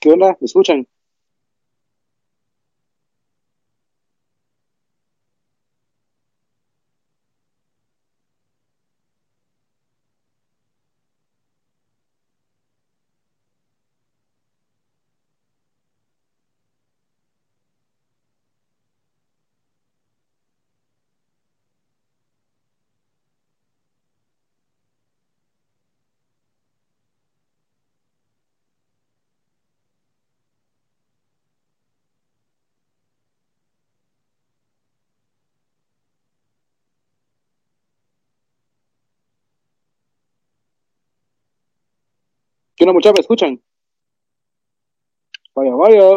¿Qué onda? Muchachos? ¿Me escuchan? Vaya, vaya.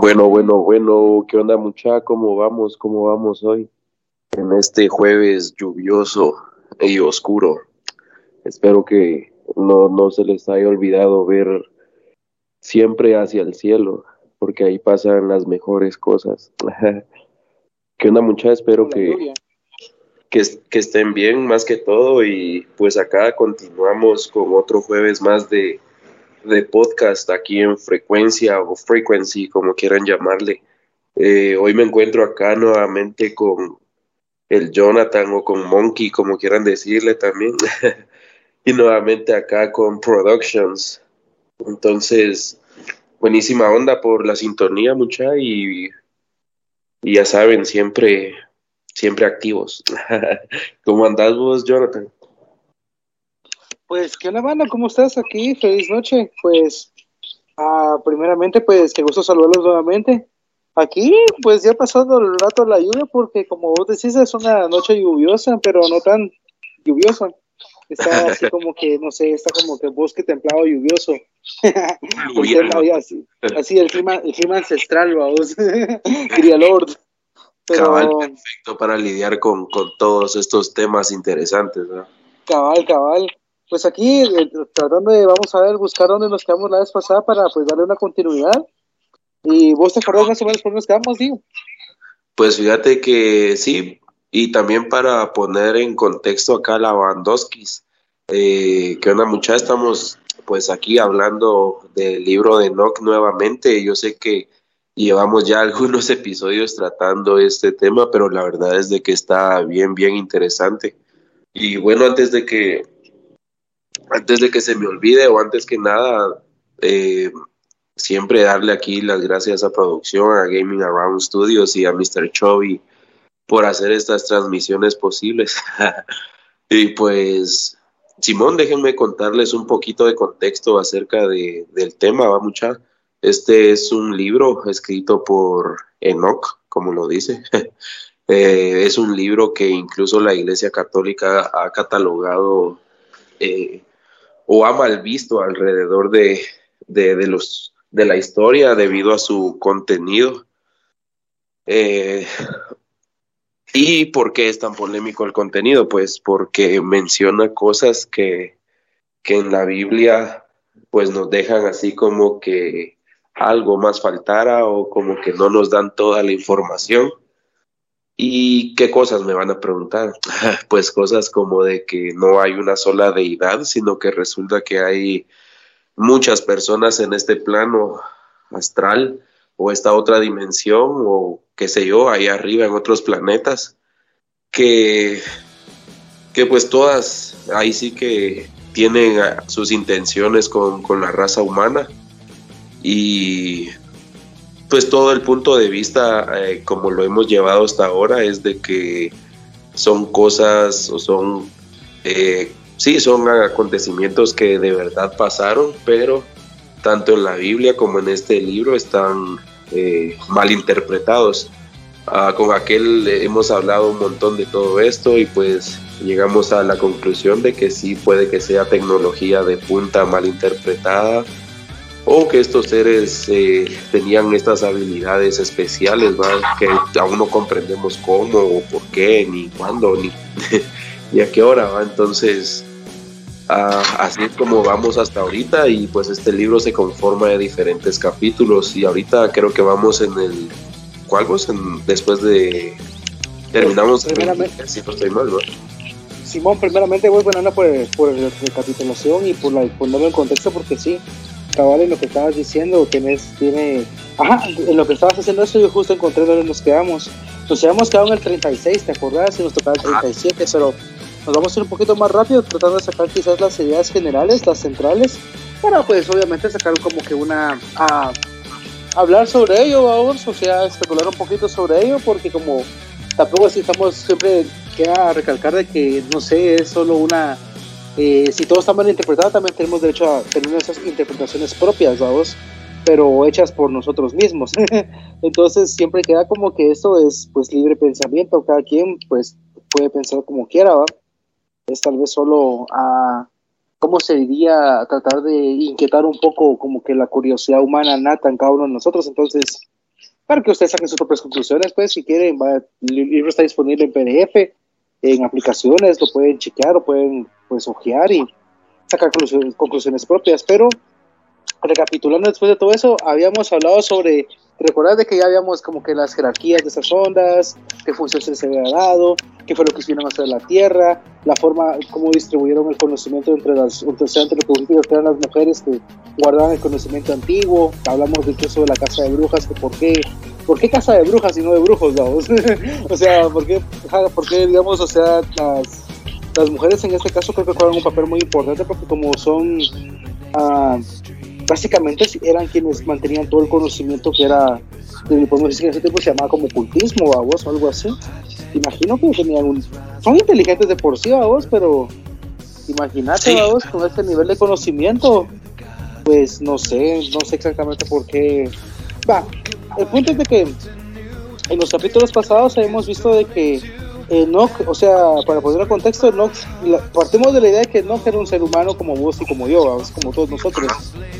Bueno, bueno, bueno, ¿qué onda mucha? ¿Cómo vamos? ¿Cómo vamos hoy? En este jueves lluvioso y oscuro. Espero que no, no se les haya olvidado ver siempre hacia el cielo, porque ahí pasan las mejores cosas. ¿Qué onda mucha? Espero que, que, que estén bien más que todo y pues acá continuamos con otro jueves más de de podcast aquí en frecuencia o frequency, como quieran llamarle. Eh, hoy me encuentro acá nuevamente con el Jonathan o con Monkey, como quieran decirle también. y nuevamente acá con Productions. Entonces, buenísima onda por la sintonía, mucha, y, ya saben, siempre, siempre activos. ¿Cómo andás vos, Jonathan? Pues, ¿qué onda, banda? ¿Cómo estás aquí? Feliz noche. Pues, ah, primeramente, pues, qué gusto saludarlos nuevamente. Aquí, pues, ya ha pasado el rato la lluvia, porque como vos decís, es una noche lluviosa, pero no tan lluviosa. Está así como que, no sé, está como que bosque templado lluvioso. así, así, el clima, el clima ancestral, vamos, diría Lord. Cabal, perfecto para lidiar con, con todos estos temas interesantes, ¿no? Cabal, cabal pues aquí eh, tratando de, vamos a ver, buscar dónde nos quedamos la vez pasada para pues darle una continuidad. ¿Y vos te acordás más o menos por dónde nos quedamos, digo? Pues fíjate que sí, y también para poner en contexto acá la Bandowskis, eh, que una muchacha estamos pues aquí hablando del libro de Nock nuevamente. Yo sé que llevamos ya algunos episodios tratando este tema, pero la verdad es de que está bien, bien interesante. Y bueno, antes de que antes de que se me olvide o antes que nada, eh, siempre darle aquí las gracias a producción, a Gaming Around Studios y a Mr. Chovy por hacer estas transmisiones posibles. y pues, Simón, déjenme contarles un poquito de contexto acerca de, del tema, va mucha. Este es un libro escrito por Enoch, como lo dice. Eh, es un libro que incluso la Iglesia Católica ha catalogado eh, o ha mal visto alrededor de, de, los, de la historia debido a su contenido. Eh, ¿Y por qué es tan polémico el contenido? Pues porque menciona cosas que, que en la Biblia pues nos dejan así como que algo más faltara o como que no nos dan toda la información. ¿Y qué cosas me van a preguntar? Pues cosas como de que no hay una sola deidad, sino que resulta que hay muchas personas en este plano astral o esta otra dimensión o qué sé yo, ahí arriba en otros planetas, que, que pues todas ahí sí que tienen sus intenciones con, con la raza humana y pues todo el punto de vista eh, como lo hemos llevado hasta ahora es de que son cosas o son eh, sí son acontecimientos que de verdad pasaron pero tanto en la Biblia como en este libro están eh, mal interpretados ah, con aquel hemos hablado un montón de todo esto y pues llegamos a la conclusión de que sí puede que sea tecnología de punta mal interpretada o que estos seres eh, tenían estas habilidades especiales, que aún no comprendemos cómo o por qué, ni cuándo, ni, ni a qué hora. ¿va? Entonces, así es como vamos hasta ahorita y pues este libro se conforma de diferentes capítulos y ahorita creo que vamos en el... ¿Cuál vos? después de... Terminamos... Primeramente, si no estoy mal, ¿no? Simón, primeramente voy bueno, por, por la recapitulación y por la, ponerlo en contexto porque sí, cabal en lo que estabas diciendo, tienes, tiene, ajá, en lo que estabas haciendo eso yo justo encontré donde nos quedamos. Nos habíamos quedado en el 36, ¿te acordás? Y nos tocaba el 37, pero nos vamos a ir un poquito más rápido tratando de sacar quizás las ideas generales, las centrales, para pues obviamente sacar como que una, a, hablar sobre ello, vamos, o sea, especular un poquito sobre ello, porque como tampoco así estamos siempre queda recalcar de que no sé, es solo una eh, si todo está mal interpretado, también tenemos derecho a tener esas interpretaciones propias, vamos, pero hechas por nosotros mismos. Entonces siempre queda como que esto es pues libre pensamiento, cada quien pues puede pensar como quiera, ¿va? Es tal vez solo a, ¿cómo se diría? tratar de inquietar un poco como que la curiosidad humana nata en cada uno de nosotros. Entonces, para que ustedes saquen sus propias conclusiones, pues si quieren, va, el libro está disponible en PDF en aplicaciones, lo pueden chequear o pueden pues ojear y sacar conclusiones, propias. Pero recapitulando después de todo eso, habíamos hablado sobre, recordar de que ya habíamos como que las jerarquías de esas ondas, qué función se había dado, qué fue lo que hicieron hacer la Tierra, la forma, cómo distribuyeron el conocimiento entre las, entre, lo que eran las mujeres que guardaban el conocimiento antiguo, hablamos incluso de la casa de brujas, que por qué ¿por qué casa de brujas y no de brujos, vamos? o sea, ¿por qué, ¿por qué, digamos, o sea, las, las mujeres en este caso creo que juegan un papel muy importante porque como son, ah, básicamente eran quienes mantenían todo el conocimiento que era, podemos decir que en ese tiempo se llamaba como cultismo, vos, o algo así. Imagino que tenían un... Son inteligentes de por sí, vos, pero imagínate, vos, con este nivel de conocimiento, pues no sé, no sé exactamente por qué... Va, el punto es de que en los capítulos pasados hemos visto de que Enoch, o sea, para poner el contexto, Enoch, partimos de la idea de que Enoch era un ser humano como vos y como yo, como todos nosotros.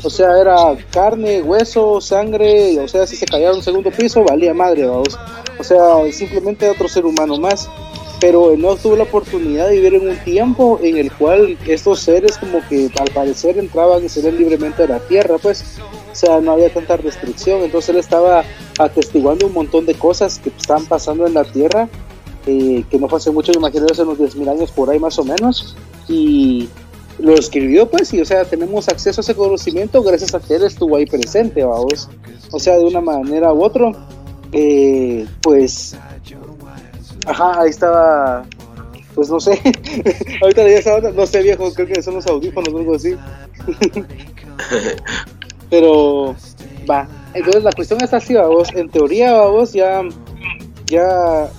O sea, era carne, hueso, sangre, o sea, si se cayera un segundo piso, valía madre, vamos. O sea, simplemente otro ser humano más. Pero Enoch tuvo la oportunidad de vivir en un tiempo en el cual estos seres como que al parecer entraban y salían libremente de la tierra, pues o sea, no había tanta restricción, entonces él estaba atestiguando un montón de cosas que estaban pasando en la Tierra, eh, que no fue hace mucho, imagino hace unos 10.000 años por ahí más o menos, y lo escribió pues, y o sea, tenemos acceso a ese conocimiento gracias a que él estuvo ahí presente, vamos, o sea, de una manera u otra, eh, pues, ajá, ahí estaba pues no sé, ahorita ya estaba, no sé viejo, creo que son los audífonos o algo así. Pero va, entonces la cuestión es así, vos, en teoría, vos ya, ya,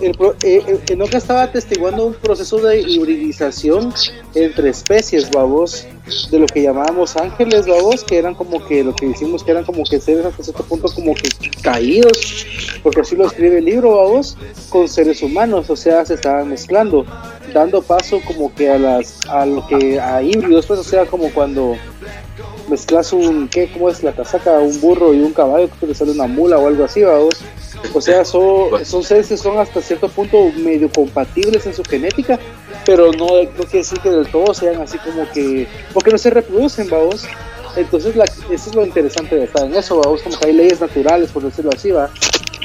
el, eh, Enoch estaba atestiguando un proceso de hibridización entre especies, babos, de lo que llamábamos ángeles, babos, que eran como que lo que decimos que eran como que seres hasta cierto punto como que caídos, porque así lo escribe el libro, babos, con seres humanos, o sea, se estaban mezclando, dando paso como que a las, a lo que, a híbridos, pues, o sea, como cuando mezclas un, ¿qué? ¿Cómo es la casaca? Un burro y un caballo, que te sale una mula o algo así, vamos. O sea, son, son seres que son hasta cierto punto medio compatibles en su genética, pero no, no quiere decir que del todo sean así como que, porque no se reproducen, vamos. Entonces, la, eso es lo interesante de estar en eso, vamos, como que hay leyes naturales, por decirlo así, va.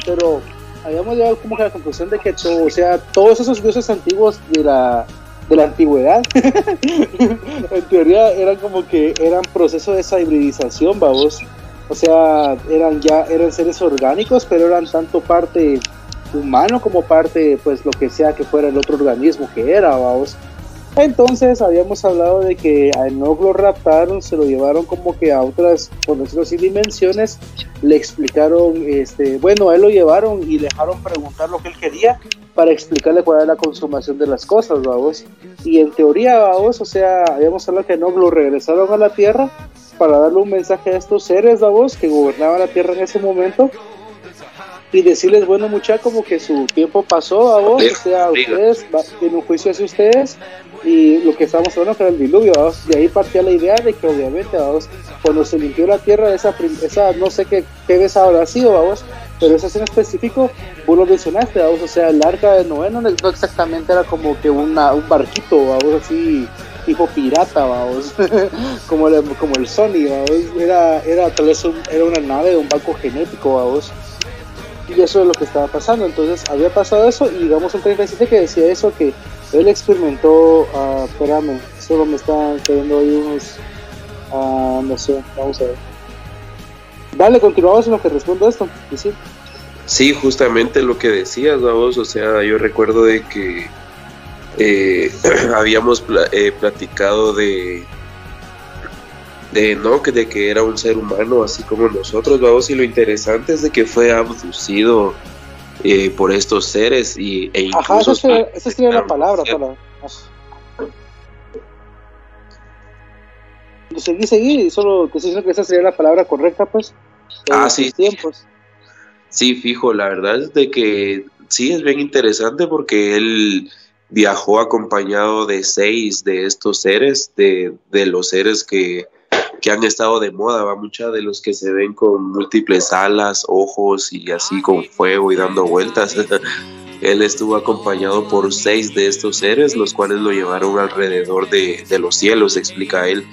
Pero habíamos llegado como que a la conclusión de que todo, o sea, todos esos dioses antiguos de la de la antigüedad, en teoría eran como que eran procesos de esa hibridización, vamos. O sea, eran ya eran seres orgánicos, pero eran tanto parte humano como parte, pues lo que sea que fuera el otro organismo que era, vamos. Entonces habíamos hablado de que a Enoch lo raptaron, se lo llevaron como que a otras, por decirlo así, dimensiones, le explicaron, este, bueno, a él lo llevaron y le dejaron preguntar lo que él quería para explicarle cuál era la consumación de las cosas, vamos. Y en teoría, vamos, o sea, habíamos hablado que Enoch lo regresaron a la Tierra para darle un mensaje a estos seres, vamos, que gobernaban la Tierra en ese momento y decirles, bueno, mucha como que su tiempo pasó a vos, o sea, ustedes, tienen un juicio hacia ustedes, y lo que estábamos hablando era el diluvio, ¿vamos? de ahí partía la idea de que obviamente, vamos, cuando se limpió la tierra, esa, esa no sé qué, qué vez habrá sido, vamos, pero esa en específico, vos lo mencionaste, vamos, o sea, el arca de Noé no, exactamente era como que una, un barquito, vamos, así, tipo pirata, vamos, como, el, como el Sony, vamos, era, era tal vez era una nave, un barco genético, vamos, y eso es lo que estaba pasando. Entonces había pasado eso y digamos un 37 que decía eso, que él experimentó, uh, espérame, solo me están cayendo ahí unos, uh, no sé, vamos a ver. Dale, continuamos en lo que respondo a esto. ¿sí? sí, justamente lo que decías, vamos, o sea, yo recuerdo de que eh, habíamos eh, platicado de de Enoch, de que era un ser humano así como nosotros, vamos, y lo interesante es de que fue abducido eh, por estos seres y, e incluso... Ajá, esa sería, la palabra para... Seguí, seguí, solo te estoy que esa sería la palabra correcta, pues. Ah, sí. Tiempos. Sí, fijo, la verdad es de que sí, es bien interesante porque él viajó acompañado de seis de estos seres, de, de los seres que que han estado de moda, va mucha de los que se ven con múltiples alas, ojos y así con fuego y dando vueltas. Él estuvo acompañado por seis de estos seres, los cuales lo llevaron alrededor de, de los cielos, explica él.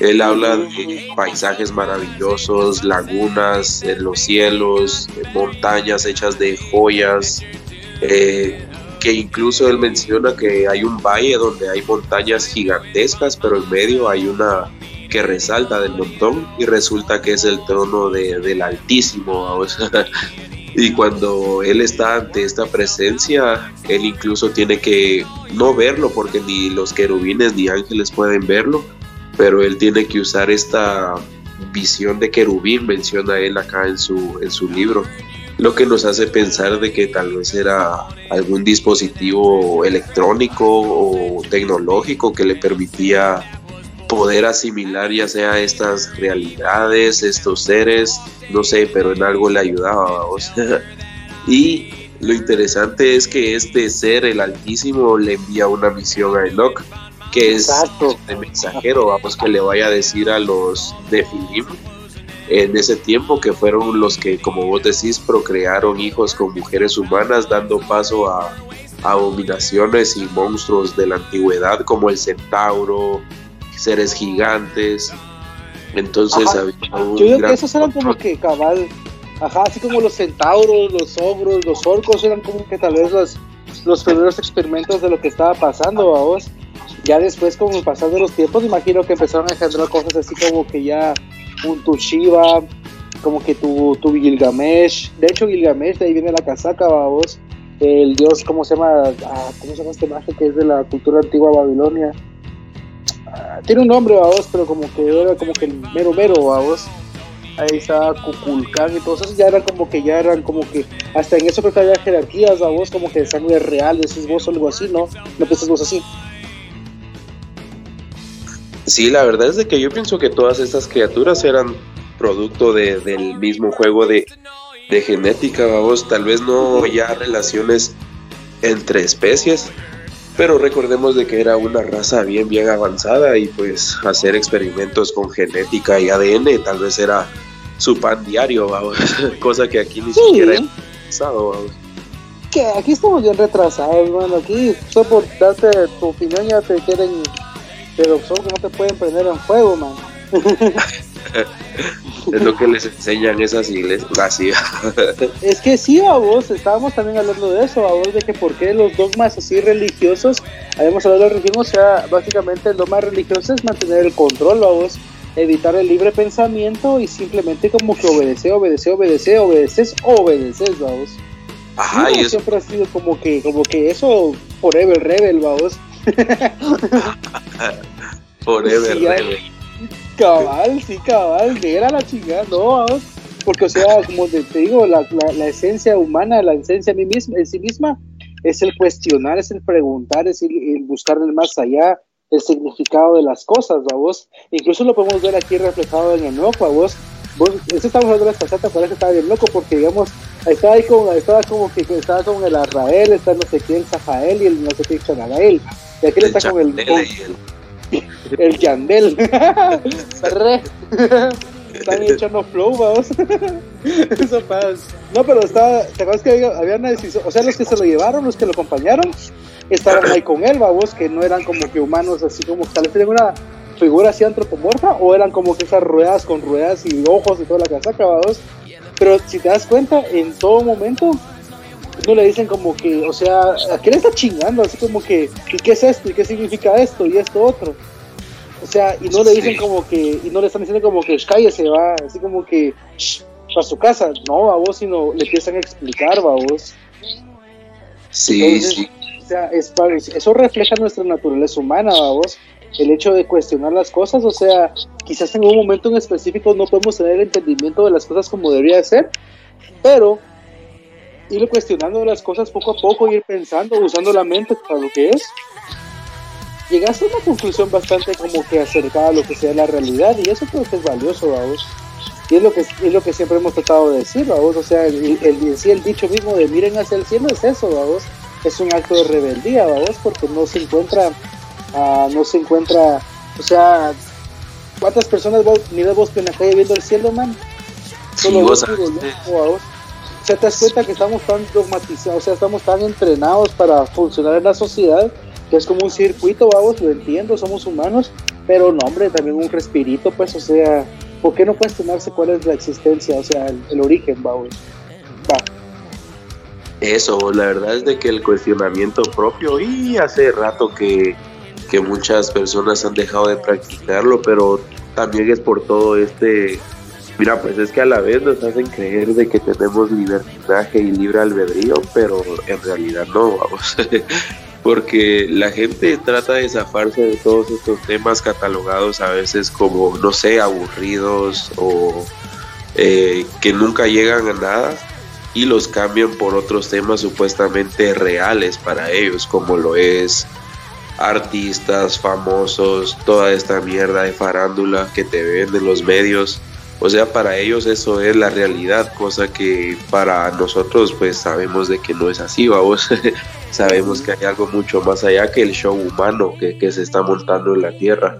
Él habla de paisajes maravillosos, lagunas en los cielos, montañas hechas de joyas, eh, que incluso él menciona que hay un valle donde hay montañas gigantescas, pero en medio hay una resalta del montón y resulta que es el trono de, del Altísimo. y cuando él está ante esta presencia, él incluso tiene que no verlo porque ni los querubines ni ángeles pueden verlo, pero él tiene que usar esta visión de querubín, menciona él acá en su, en su libro, lo que nos hace pensar de que tal vez era algún dispositivo electrónico o tecnológico que le permitía poder asimilar ya sea estas realidades, estos seres, no sé, pero en algo le ayudaba. y lo interesante es que este ser, el Altísimo, le envía una misión a Enoch, que es el mensajero, vamos, que le vaya a decir a los de Filim en ese tiempo que fueron los que, como vos decís, procrearon hijos con mujeres humanas, dando paso a abominaciones y monstruos de la antigüedad como el centauro, seres gigantes. Entonces Yo digo que esos eran como que cabal, ajá, así como los centauros, los ogros, los orcos eran como que tal vez los, los primeros experimentos de lo que estaba pasando vos. Ya después, como pasando los tiempos, imagino que empezaron a engendrar cosas así como que ya un Tushiba, como que tu, tu Gilgamesh. De hecho, Gilgamesh, de ahí viene la casaca, vos. El dios, ¿cómo se llama? Ah, ¿Cómo se llama este mago que es de la cultura antigua Babilonia? Tiene un nombre, vos, pero como que era como que el mero mero, vos. ahí estaba Kukulkan y todo eso ya eran como que ya eran como que hasta en eso creo que había jerarquías a vos como que de sangre real, decís vos o algo así, ¿no? No piensas vos así. Sí, la verdad es de que yo pienso que todas estas criaturas eran producto de, del mismo juego de, de genética, vamos, tal vez no ya relaciones entre especies, pero recordemos de que era una raza bien bien avanzada y pues hacer experimentos con genética y ADN tal vez era su pan diario, vamos, cosa que aquí ni siquiera he pensado, vamos. Que aquí estamos bien retrasados, bueno, aquí solo por darte tu opinión ya te quieren, pero solo que no te pueden prender en fuego, man. es lo que les enseñan esas iglesias. Así. es que sí, a vos, estábamos también hablando de eso, a vos, de que por qué los dogmas así religiosos, habíamos hablado de religión, o sea, básicamente el dogma religioso es mantener el control, a vos, evitar el libre pensamiento y simplemente como que obedece, obedece, obedece, obedeces, obedeces, vamos. Ajá, y siempre ha sido como que, como que eso forever rebel, vamos. forever rebel. Cabal, sí, cabal, era la chingada, no, porque o sea, como te, digo, la, la, esencia humana, la esencia en, mí misma, en sí misma, es el cuestionar, es el preguntar, es el, buscar el más allá, el significado de las cosas, vos? Incluso lo podemos ver aquí reflejado en el nuevo, vos? Vos, eso estamos hablando de las pasatas, parece que estaba bien loco, porque digamos, estaba ahí como, estaba como que estaba con el Arrael, está no sé quién, Zafael y el no sé quién, Chanagael. Y aquí está con el el Yandel. Están echando flow, vamos. Eso pasa. No, pero estaba. ¿Te acuerdas que había, una decisión? O sea, los que se lo llevaron, los que lo acompañaron, estaban ahí con él, vamos, que no eran como que humanos así como tal vez tenían una figura así antropomorfa o eran como que esas ruedas con ruedas y ojos y toda la casa, vamos. Pero si te das cuenta, en todo momento no le dicen como que, o sea, ¿a qué le está chingando? Así como que, ¿y qué es esto? ¿Y qué significa esto? Y esto otro. O sea, y no le dicen como que, y no le están diciendo como que, cállese, va, así como que, para su casa, no, a vos, sino le empiezan a explicar, va vos. Sí, sí. O sea, es, eso refleja nuestra naturaleza humana, va vos. El hecho de cuestionar las cosas, o sea, quizás en un momento en específico no podemos tener el entendimiento de las cosas como debería ser, pero ir cuestionando las cosas poco a poco, ir pensando, usando la mente para lo que es, llegaste a una conclusión bastante como que acercada a lo que sea la realidad y eso creo que es valioso, vamos. Y es lo que es lo que siempre hemos tratado de decir, vamos. O sea, el, el, el dicho mismo de miren hacia el cielo es eso, vamos. Es un acto de rebeldía, vamos, porque no se encuentra, uh, no se encuentra, o sea, ¿cuántas personas vos, miras vos en la calle viendo el cielo, man? Solo sí, vos, vos, sea, te das cuenta que estamos tan dogmatizados, o sea, estamos tan entrenados para funcionar en la sociedad, que es como un circuito, vamos, lo entiendo, somos humanos, pero no, hombre, también un respirito, pues, o sea, ¿por qué no cuestionarse cuál es la existencia, o sea, el, origen, vamos? Va. Eso, la verdad es de que el cuestionamiento propio, y hace rato que, que muchas personas han dejado de practicarlo, pero también es por todo este Mira, pues es que a la vez nos hacen creer de que tenemos libertinaje y libre albedrío, pero en realidad no, vamos. Porque la gente trata de zafarse de todos estos temas catalogados a veces como, no sé, aburridos o eh, que nunca llegan a nada y los cambian por otros temas supuestamente reales para ellos, como lo es artistas famosos, toda esta mierda de farándula que te ven en los medios o sea, para ellos eso es la realidad, cosa que para nosotros pues sabemos de que no es así, vamos. sabemos que hay algo mucho más allá que el show humano que, se está montando en la Tierra.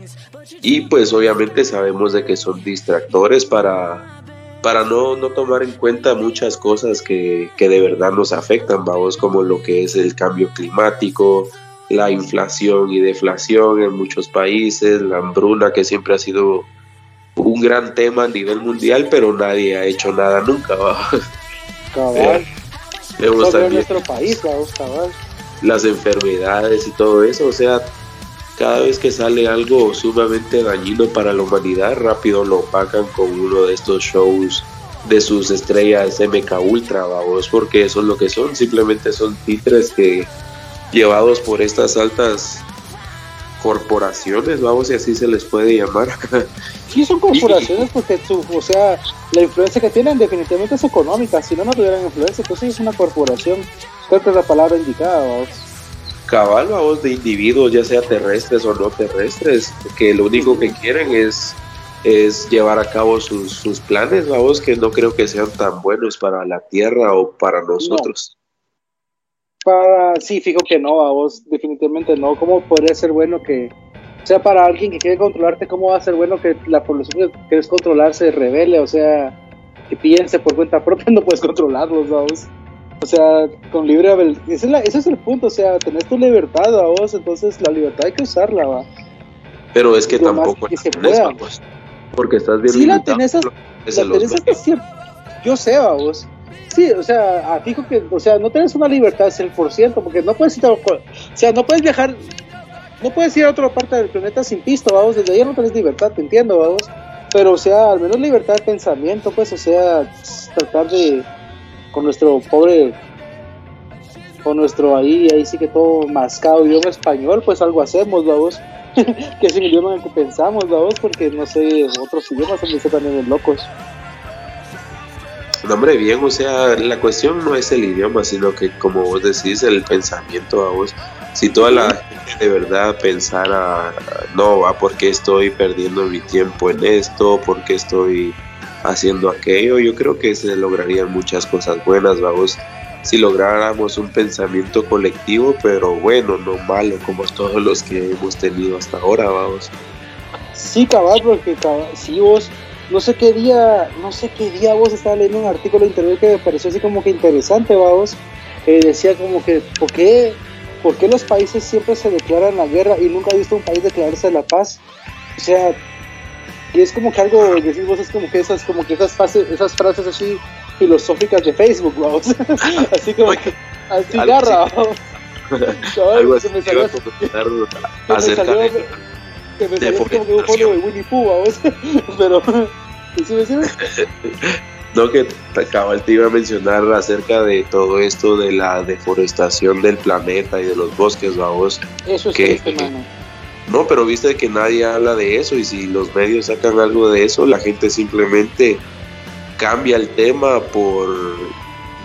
Y pues obviamente sabemos de que son distractores para, para no, no tomar en cuenta muchas cosas que, que de verdad nos afectan, vamos, como lo que es el cambio climático, la inflación y deflación en muchos países, la hambruna que siempre ha sido un gran tema a nivel mundial, pero nadie ha hecho nada nunca. Cabal. Eh, nuestro país, cabal. Las enfermedades y todo eso, o sea, cada vez que sale algo sumamente dañino para la humanidad, rápido lo pagan con uno de estos shows de sus estrellas MK Ultra, vamos, porque eso es lo que son, simplemente son títeres que llevados por estas altas corporaciones, vamos, y así se les puede llamar. Sí, son corporaciones porque, su, o sea, la influencia que tienen definitivamente es económica. Si no, no tuvieran influencia, entonces es una corporación. Creo que es la palabra indicada, vamos. Cabal, vamos, de individuos, ya sea terrestres o no terrestres, que lo único que quieren es es llevar a cabo sus, sus planes, vamos, que no creo que sean tan buenos para la Tierra o para nosotros. Para, sí, fijo que no, vos, definitivamente no. ¿Cómo podría ser bueno que, o sea, para alguien que quiere controlarte, cómo va a ser bueno que la población que quieres controlar se revele? O sea, que piense por cuenta propia, no puedes controlarlos, vamos. O sea, con libre ese es, ese es el punto, o sea, tenés tu libertad, vos, entonces la libertad hay que usarla, va. Pero es que tampoco que se pueda. Pues. Porque estás bien Sí, la tenés, hasta, Yo sé, vos. Sí, o sea, fijo que, o sea, no tienes una libertad del por ciento, porque no puedes ir a, o sea, no puedes viajar, no puedes ir a otra parte del planeta sin pisto, vamos, desde ahí no tienes libertad, te entiendo, vamos, pero, o sea, al menos libertad de pensamiento, pues, o sea, tratar de, con nuestro pobre, con nuestro ahí, ahí sí que todo mascado idioma español, pues algo hacemos, vamos. que es el idioma en el que pensamos, vamos, porque no sé, otros idiomas también se también locos. No, hombre, bien, o sea, la cuestión no es el idioma, sino que, como vos decís, el pensamiento a vos. Si toda la gente de verdad pensara, no, va, porque estoy perdiendo mi tiempo en esto? porque estoy haciendo aquello? Yo creo que se lograrían muchas cosas buenas, vamos si lográramos un pensamiento colectivo, pero bueno, no malo como todos los que hemos tenido hasta ahora, vamos. Sí, cabal, porque si vos, no sé qué día, no sé qué día vos estaba leyendo un artículo de internet que me pareció así como que interesante, vamos, eh, decía como que, ¿por qué, ¿por qué los países siempre se declaran la guerra y nunca he visto un país declararse la paz? O sea, y es como que algo, decís vos, es como que esas, como que esas, frases, esas frases así filosóficas de Facebook, vamos. así como que, así garra, vamos. Algo así que me salió, que, me salió, que me salió como que un de Winnie Pooh. Pero, ¿sí me sirve? No, que cabal te iba a mencionar acerca de todo esto de la deforestación del planeta y de los bosques, vamos. Eso es que, triste, mano. No, pero viste que nadie habla de eso y si los medios sacan algo de eso, la gente simplemente cambia el tema por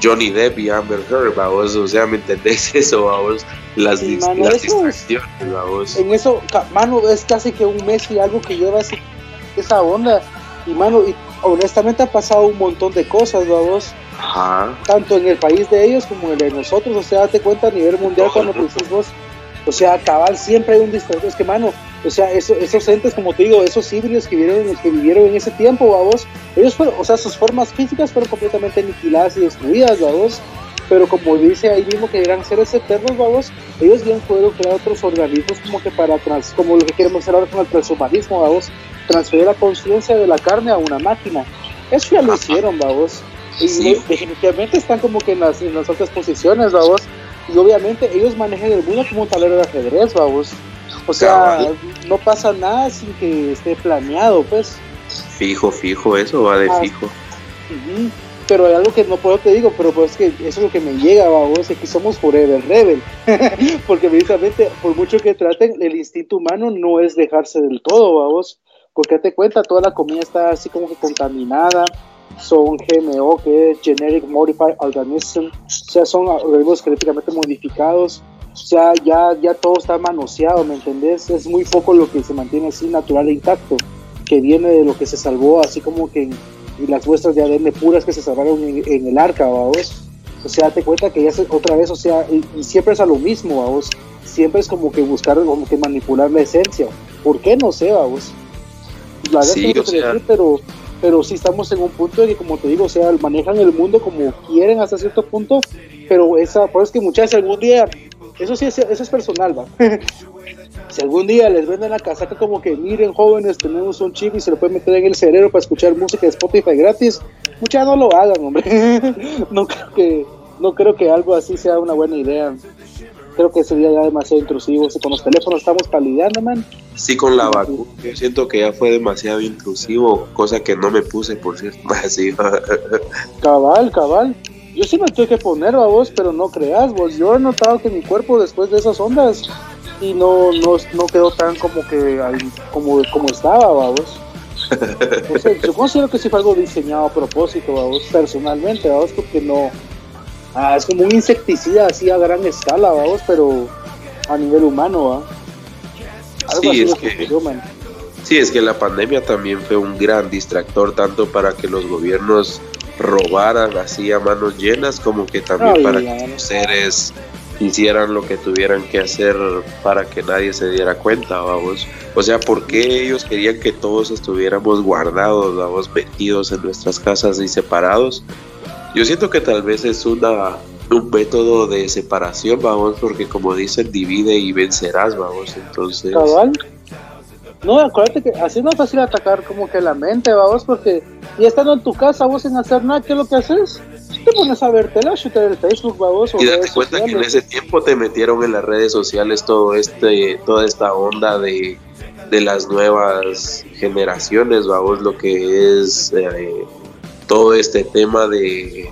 Johnny Depp y Amber Heard, vamos, o sea, ¿me entendés eso, vamos? Las, Sí, mano, las eso distracciones, vamos. En eso, mano, es casi que un mes y algo que lleva ese- esa onda. Y, mano, y honestamente ha pasado un montón de cosas, vamos. Ajá, tanto en el país de ellos como en el de nosotros, o sea, date cuenta a nivel mundial No, cuando no. vos, o sea, cabal siempre hay un distractor, es que mano, o sea, eso- esos entes, como te digo, esos híbridos que vivieron, que vivieron en ese tiempo, vos, ellos fueron, o sea, sus formas físicas fueron completamente aniquiladas y destruidas, vos, pero como dice ahí mismo que eran seres eternos, vamos, ellos bien fueron crear otros organismos como que para, trans, como lo que queremos hacer ahora con el transhumanismo, vamos, transferir la conciencia de la carne a una máquina. Eso ya lo hicieron, vamos. Y Sí. definitivamente están como que en las, en las altas posiciones, vamos. Y obviamente ellos manejan el mundo como un tablero de ajedrez, vamos. O sea, Cabal. no pasa nada sin que esté planeado, pues. fijo, fijo, eso va de Ah. fijo. Pero hay algo que no puedo te digo, pero pues que eso es lo que me llega, vamos, es que somos forever rebel. Porque precisamente, por mucho que traten, el instinto humano no es dejarse del todo, vamos. Porque te cuenta, toda la comida está así como que contaminada, son GMO, que es Generic Modified Organism, o sea, son organismos genéticamente modificados, o sea, ya, ya todo está manoseado, ¿me entendés? Es muy poco lo que se mantiene así natural e intacto, que viene de lo que se salvó, así como que y las muestras de ADN puras que se salvaron en, en el arca, vamos. O sea, date cuenta que ya se, otra vez, o sea, y, y siempre es a lo mismo, vamos. Siempre es como que buscar, como que manipular la esencia. ¿Por qué? No sé, vamos. La verdad Sí, es que no te sea- decir, pero, pero sí estamos en un punto de que, como te digo, o sea, manejan el mundo como quieren hasta cierto punto, pero esa, por eso es que muchachos, algún día, eso sí, es- eso es personal, va. Si algún día les venden la casaca como que miren jóvenes, tenemos un chip y se lo pueden meter en el cerebro para escuchar música de Spotify gratis, muchas no lo hagan, hombre. no creo que no creo que algo así sea una buena idea. Creo que sería ya demasiado intrusivo. Si con los teléfonos estamos palideando, man. Sí, con la vacuna, yo siento que ya fue demasiado intrusivo, cosa que no me puse, por cierto. Así, Cabal, cabal. Yo sí me tuve que poner a vos, pero no creas vos. Yo he notado que mi cuerpo después de esas ondas y no, no, no quedó tan como que como, como estaba. O sea, yo considero que sí fue algo diseñado a propósito, vamos, personalmente, vamos, porque no. Ah, es como un insecticida así a gran escala, vamos, pero a nivel humano, ¿va? sí, es que, sí, es que la pandemia también fue un gran distractor, tanto para que los gobiernos robaran así a manos llenas, como que también para que los seres hicieran lo que tuvieran que hacer para que nadie se diera cuenta, vamos. O sea, ¿por qué ellos querían que todos estuviéramos guardados, vamos, metidos en nuestras casas y separados? Yo siento que tal vez es una un método de separación, vamos, porque como dicen, divide y vencerás, vamos, entonces... No, acuérdate que así no es fácil atacar como que la mente, vamos, porque ya estando en tu casa, vos sin hacer nada, ¿qué es lo que haces? Te pones a verte la shooter el Facebook, vamos. Y date cuenta que en ese tiempo te metieron en las redes sociales todo este, toda esta onda de, de las nuevas generaciones, vamos, lo que es eh, todo este tema de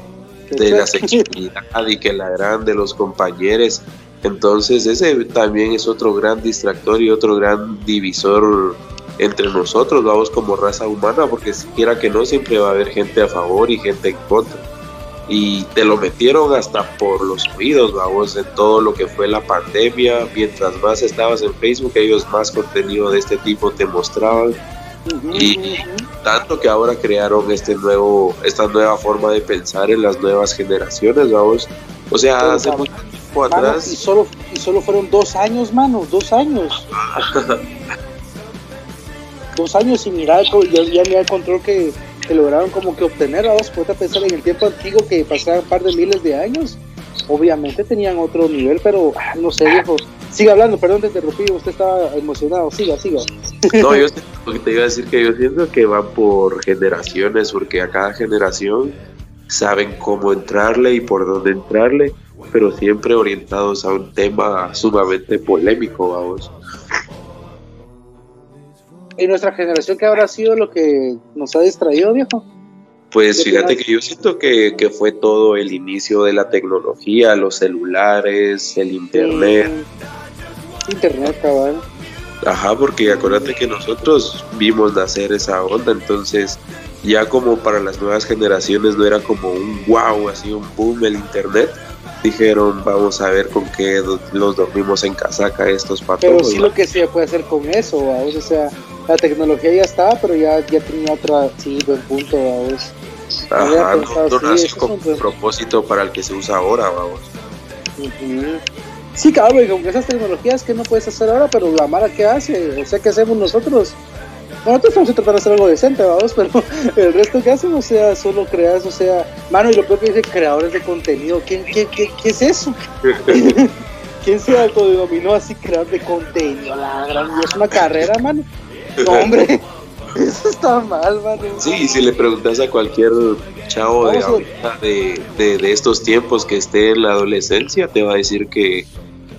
de la sexualidad y que la gran de los compañeros. Entonces ese también es otro gran distractor y otro gran divisor entre nosotros, vamos como raza humana, porque siquiera que no siempre va a haber gente a favor y gente en contra. Y te lo metieron hasta por los oídos, vamos, en todo lo que fue la pandemia. Mientras más estabas en Facebook, ellos más contenido de este tipo te mostraban y tanto que ahora crearon este nuevo, esta nueva forma de pensar en las nuevas generaciones, vamos. O sea, hace mucho tiempo atrás. Y solo, y solo fueron dos años, mano, dos años. dos años y mirar, ya, ya mira el control que, que, lograron como que obtener, vamos, puede pensar en el tiempo antiguo que pasaron un par de miles de años. Obviamente tenían otro nivel, pero ah, no sé, viejo Siga hablando, perdón, te interrumpí, usted estaba emocionado, siga, siga. No, yo te iba a decir que yo siento que van por generaciones, porque a cada generación saben cómo entrarle y por dónde entrarle, pero siempre orientados a un tema sumamente polémico, vamos. ¿Y nuestra generación qué habrá sido lo que nos ha distraído, viejo? Pues fíjate que yo siento que, fue todo el inicio de la tecnología, los celulares, el internet. Internet, cabal. Ajá, porque acuérdate que nosotros vimos nacer esa onda, entonces ya como para las nuevas generaciones no era como un wow, así un boom el internet. Dijeron, vamos a ver con qué los dormimos en casaca estos patos. Pero sí lo que se puede hacer con eso, vamos, o sea, la tecnología ya estaba, pero ya, ya tenía otra, sí, buen punto, vamos. Ajá, no, nació con propósito para el que se usa ahora, vamos. Sí, cabrón, y con esas tecnologías que no puedes hacer ahora, pero la mala que hace, o sea, ¿qué hacemos nosotros? Bueno, nosotros estamos tratando de hacer algo decente, vamos, pero el resto que hacen, o sea, solo creas, o sea, mano, y lo peor que dice creadores de contenido, ¿quién, qué, qué, qué es eso? ¿Quién se autodenominó así creador de contenido? La gran, es una carrera, mano. No, hombre. Eso está mal, man. Sí, si le preguntas a cualquier chavo de, de, de, estos tiempos que esté en la adolescencia, te va a decir que,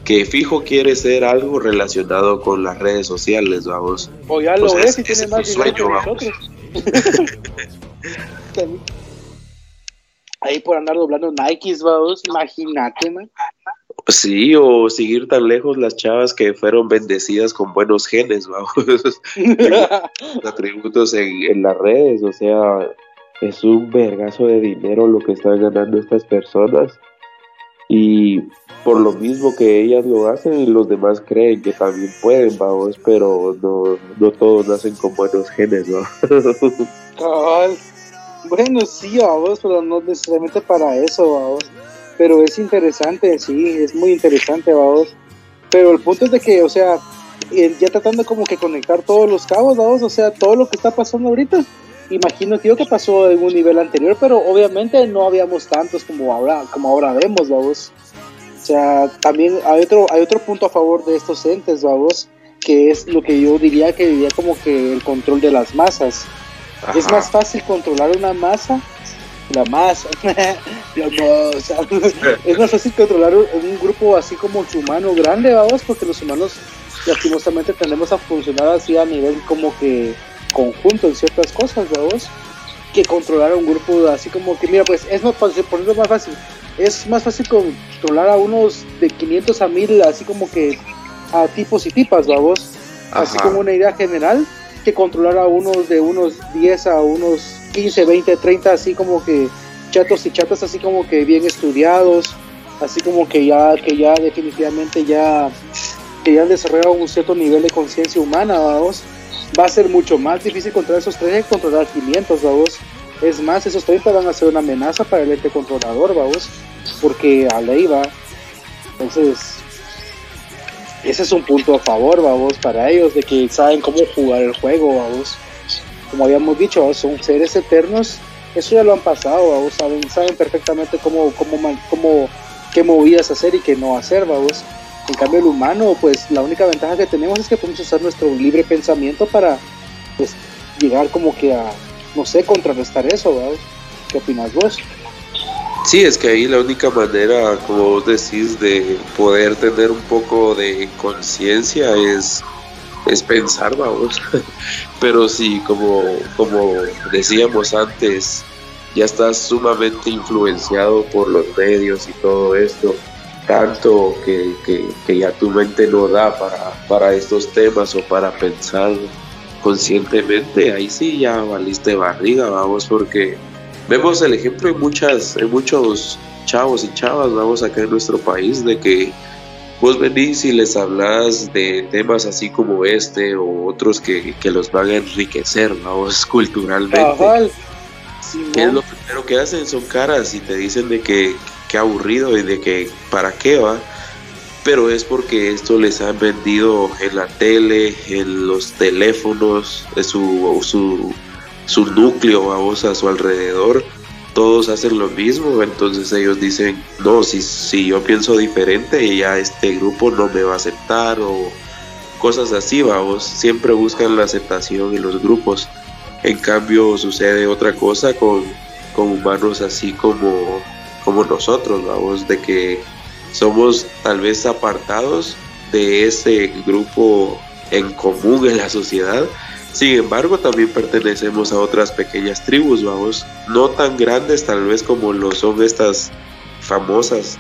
que fijo quiere ser algo relacionado con las redes sociales, vamos. O ya lo es, y tiene más sueño, vamos. Ahí por andar doblando Nikes, vamos, imagínate, man. Sí, o seguir tan lejos las chavas que fueron bendecidas con buenos genes, vamos. atributos en, las redes, o sea, es un vergazo de dinero lo que están ganando estas personas. Y por lo mismo que ellas lo hacen y los demás creen que también pueden, vamos, pero no, no todos nacen con buenos genes, ¿no? bueno, sí, vamos, pero no necesariamente para eso, vamos pero es interesante, sí, es muy interesante, vamos. Pero el punto es de que, o sea, ya tratando como que conectar todos los cabos, vamos, o sea, todo lo que está pasando ahorita. Imagino que yo que pasó en un nivel anterior, pero obviamente no habíamos tantos como ahora, como ahora vemos, vamos. O sea, también hay otro, hay otro punto a favor de estos entes, vamos, que es lo que yo diría que diría como que el control de las masas. Es más fácil controlar una masa la masa, es más fácil controlar un grupo así como humano grande, vamos, porque los humanos lastimosamente tendemos a funcionar así a nivel como que conjunto en ciertas cosas, vamos, que controlar a un grupo así como que, mira, pues es más fácil, ponerlo más fácil, es más fácil controlar a unos de 500 a 1000 así como que a tipos y tipas, vamos. Así como una idea general, que controlar a unos de unos 10 a unos 15, 20, 30, así como que chatos y chatas, así como que bien estudiados, así como que ya, que ya definitivamente ya, que ya han desarrollado un cierto nivel de conciencia humana, vamos. Va a ser mucho más difícil controlar esos 30 que controlar 500, vamos. Es más, esos 30 van a ser una amenaza para el ente controlador, vamos, porque a ley va. Entonces, ese es un punto a favor, vamos, para ellos, de que saben cómo jugar el juego, vamos. Como habíamos dicho, son seres eternos, eso ya lo han pasado, vamos, saben, saben perfectamente cómo, cómo, cómo, qué movidas hacer y qué no hacer, vamos. En cambio, el humano, pues la única ventaja que tenemos es que podemos usar nuestro libre pensamiento para pues, llegar como que a, no sé, contrarrestar eso, vamos. ¿Qué opinas vos? Sí, es que ahí la única manera, como vos decís, de poder tener un poco de conciencia es, es pensar, vamos. Pero sí, como, como decíamos antes, ya estás sumamente influenciado por los medios y todo esto, tanto que, que, ya tu mente no da para, para estos temas o para pensar conscientemente, ahí sí ya valiste barriga, vamos, porque vemos el ejemplo en muchas, en muchos chavos y chavas, vamos acá en nuestro país, de que vos venís y les hablas de temas así como este o otros que, los van a enriquecer, vamos, culturalmente. ¿Qué es lo primero que hacen? Son caras y te dicen de que, qué aburrido y de que para qué va. Pero es porque esto les han vendido en la tele, en los teléfonos, en su, su su núcleo, vamos, a su alrededor, todos hacen lo mismo, entonces ellos dicen, no, si, si yo pienso diferente, ya este grupo no me va a aceptar o cosas así, vamos, siempre buscan la aceptación en los grupos. En cambio sucede otra cosa con, con humanos así como, como nosotros, vamos, de que somos tal vez apartados de ese grupo en común en la sociedad, sin embargo, también pertenecemos a otras pequeñas tribus, vamos, no tan grandes tal vez como lo son estas famosas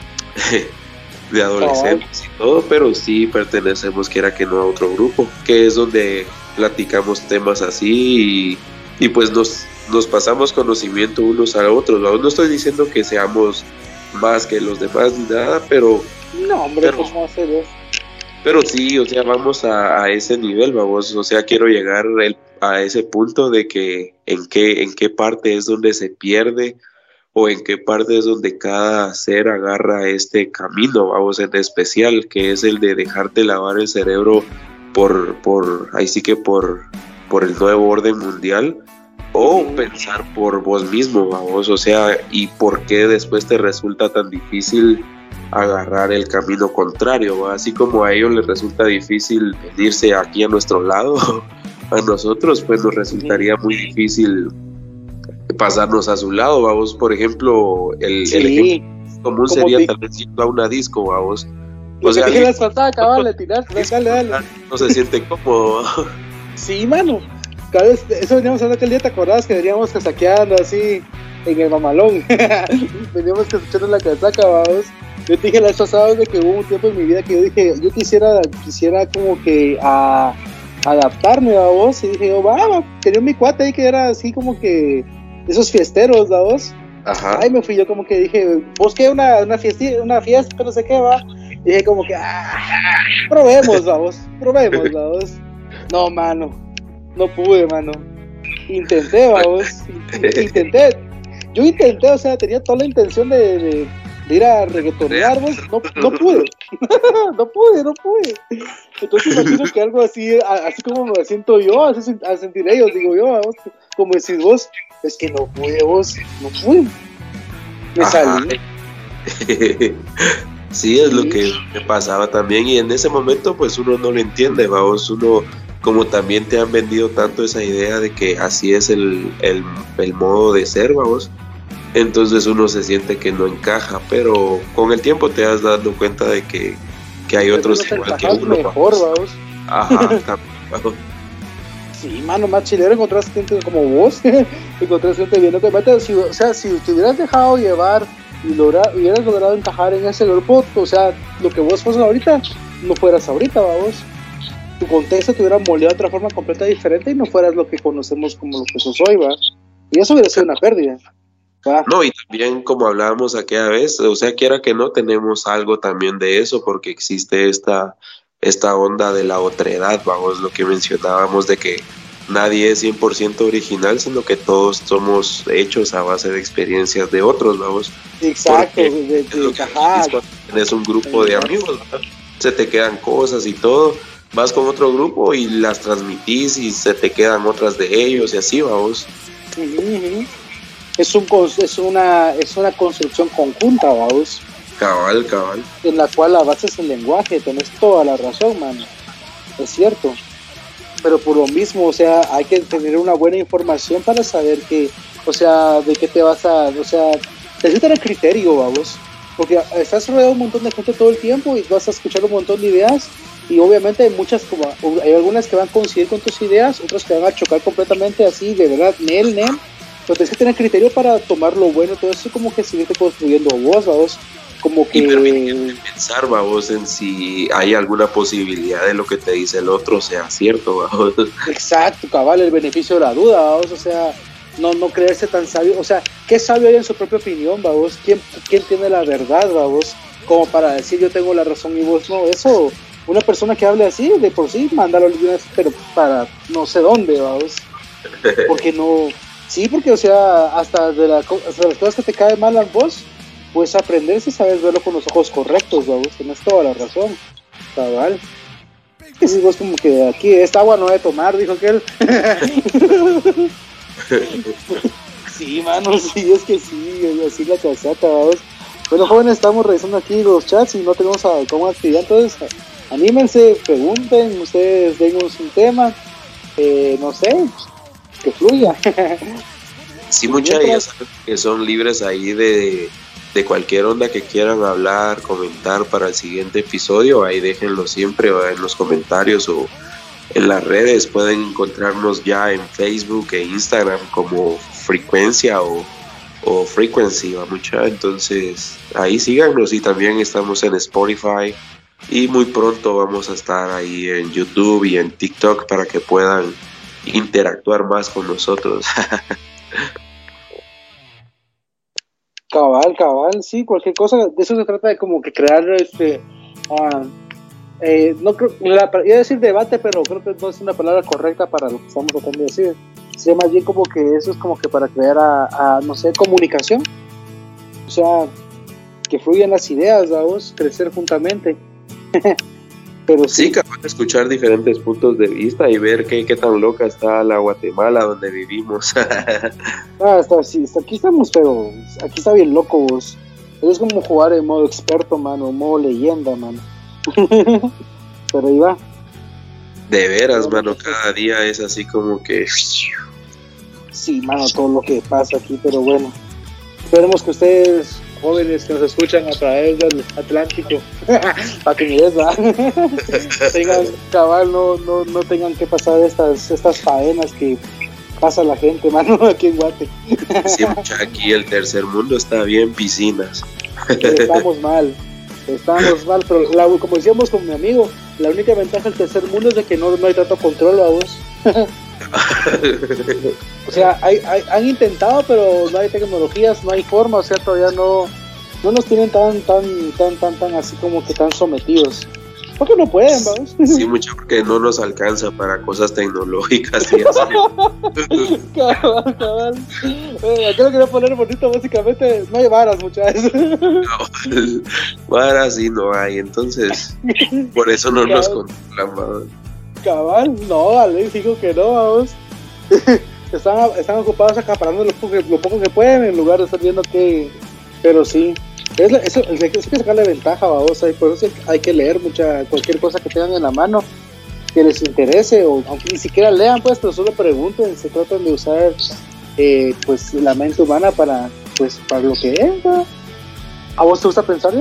de adolescentes y todo, pero sí pertenecemos, quiera que no, a otro grupo, que es donde platicamos temas así y, pues nos, nos pasamos conocimiento unos a otros. No estoy diciendo que seamos más que los demás ni nada, pero... No, hombre, ¿cómo hacer eso? Pero sí, o sea, vamos a, ese nivel, vamos, o sea, quiero llegar a ese punto de que en qué, en qué parte es donde se pierde o en qué parte es donde cada ser agarra este camino, vamos, en especial, que es el de dejarte lavar el cerebro por, por ahí sí que por, por el nuevo orden mundial o pensar por vos mismo, vamos, o sea, y por qué después te resulta tan difícil agarrar el camino contrario, así como a ellos les resulta difícil venirse aquí a nuestro lado, a nosotros pues nos resultaría muy difícil pasarnos a su lado, vamos, por ejemplo, el, ejemplo común sería tal vez ir a una disco, vamos. O sea, que las dale, dale. No se siente cómodo. Sí, mano. Cada vez, eso veníamos hablando aquel día, ¿te acordás que veníamos saqueando así en el mamalón? veníamos escuchando la casaca, vamos yo te dije la vez pasada de que hubo un tiempo en mi vida que yo dije, yo quisiera, quisiera como que a, adaptarme a vos. Y dije, yo, va, tenía mi cuate ahí que era así como que esos fiesteros, ¿la vos? Ajá. Ahí me fui yo como que dije, busqué una, una, fiesta, una fiesta, pero no sé qué va. Y dije como que, ah, probemos, vamos, probemos, vamos. No, mano, no pude, mano. Intenté, vamos, intenté. Yo intenté, o sea, tenía toda la intención de ir a reggaetonear, no, no pude. no pude, no pude. Entonces imagino que algo así, así como me siento yo, así a sentir ellos, digo yo, como decís vos, es que no pude vos, no pude. Me salí. sí, es lo que me pasaba también y en ese momento pues uno no lo entiende, vamos, uno como también te han vendido tanto esa idea de que así es el, el, el modo de ser, vamos entonces uno se siente que no encaja, pero con el tiempo te has dado cuenta de que, hay otros igual que uno. Mejor, vamos. Ajá, Sí, mano, más chilero encontraste gente como vos, encontraste gente viendo que si, o sea, si te hubieras dejado llevar y logra, hubieras logrado encajar en ese grupo, o sea, lo que vos sos ahorita, no fueras ahorita, vamos. Tu contexto te hubiera moldeado de otra forma completa diferente y no fueras lo que conocemos como lo que sos hoy, va. Y eso hubiera sido una pérdida. No, y también como hablábamos aquella vez, o sea, quiera que no, tenemos algo también de eso porque existe esta, esta onda de la otredad, vamos, lo que mencionábamos de que nadie es 100% original, sino que todos somos hechos a base de experiencias de otros, vamos. Exacto, de, tienes un grupo de amigos, se te quedan cosas y todo, vas con otro grupo y las transmitís y se te quedan otras de ellos y así, vamos es, un, es, una, es una construcción conjunta, vamos. Cabal, cabal. En la cual la base es el lenguaje, tenés toda la razón, mano. Es cierto. Pero por lo mismo, o sea, hay que tener una buena información para saber que, o sea, de qué te vas a, o sea, necesitas tener criterio, vamos. Porque estás rodeado de un montón de gente todo el tiempo y vas a escuchar un montón de ideas y obviamente hay muchas como hay algunas que van a coincidir con tus ideas, otras que van a chocar completamente así, de verdad, Nel, Nel, pero tienes que tener criterio para tomar lo bueno, todo eso como que seguirte construyendo vos, vos como que... Y pensar, vos, en si hay alguna posibilidad de lo que te dice el otro sea cierto, vos. Exacto, cabal, el beneficio de la duda, vos, o sea, no, no creerse tan sabio, o sea, ¿qué sabio hay en su propia opinión, vos? ¿Quién, quién tiene la verdad, vos? Como para decir yo tengo la razón y vos no, eso, una persona que hable así, de por sí, mándalo pero para no sé dónde, vamos. Porque no, Sí, porque, o sea, hasta de, las cosas que te caen mal a vos, puedes aprender si sabes verlo con los ojos correctos, vos. Tienes toda la razón. Cabal. Que si vos, como que aquí, esta agua no debe tomar, dijo aquel. sí, mano, sí, es que sí, así la casata, vamos. Bueno, jóvenes, estamos revisando aquí los chats y no tenemos a cómo actividad, entonces anímense, pregunten, ustedes den un tema, eh, no sé, que fluya. sí, muchas ellas que son libres ahí de, de cualquier onda que quieran hablar, comentar para el siguiente episodio, ahí déjenlo siempre en los comentarios o en las redes. Pueden encontrarnos ya en Facebook e Instagram como Frecuencia o, o Frequency, va mucha. Entonces ahí síganos y también estamos en Spotify. Y muy pronto vamos a estar ahí en YouTube y en TikTok para que puedan interactuar más con nosotros. cabal, cabal, sí, cualquier cosa, de eso se trata de como que crear este... Uh, eh, no creo, la, iba a decir debate, pero creo que no es una palabra correcta para lo que estamos tratando de decir. Se más bien como que eso es como que para crear a, no sé, comunicación. O sea, que fluyan las ideas, vamos, crecer juntamente. Pero sí, capaz de escuchar diferentes puntos de vista y ver qué, qué tan loca está la Guatemala donde vivimos. ah, está, sí, aquí estamos, pero aquí está bien loco vos. Es como jugar en modo experto, mano, modo leyenda, mano. pero ahí va. De veras, mano, cada día es así como que... Sí, mano, todo lo que pasa aquí, pero bueno. Esperemos que ustedes jóvenes que nos escuchan a través del Atlántico, para que tengan cabal, no, no, no tengan que pasar estas, estas faenas que pasa la gente, mano, aquí en Guate. sí, aquí el tercer mundo está bien piscinas. estamos mal, estamos mal, pero como decíamos con mi amigo, la única ventaja del tercer mundo es de que no, no hay tanto control a vos. O sea, hay, han intentado, pero no hay tecnologías, no hay forma, o sea, todavía no, no nos tienen tan, tan, tan, tan, tan así como que tan sometidos. Porque no pueden, vamos. Sí, mucho porque no nos alcanza para cosas tecnológicas. Y cabal, cabal. Eh, lo quería poner bonito, básicamente, no hay varas, muchachos. varas sí no hay, entonces, por eso no nos controlan, Cabal, no, vale, digo que no, vamos. están, están ocupados acaparando lo poco, lo poco que pueden en lugar de estar viendo que. Pero sí, es, eso, hay que sacarle ventaja, vamos, y por eso hay que leer mucha, cualquier cosa que tengan en la mano que les interese, o aunque ni siquiera lean, pues, pero solo pregunten, se tratan de usar eh, pues la mente humana para pues para lo que es. ¿A vos te gusta pensar?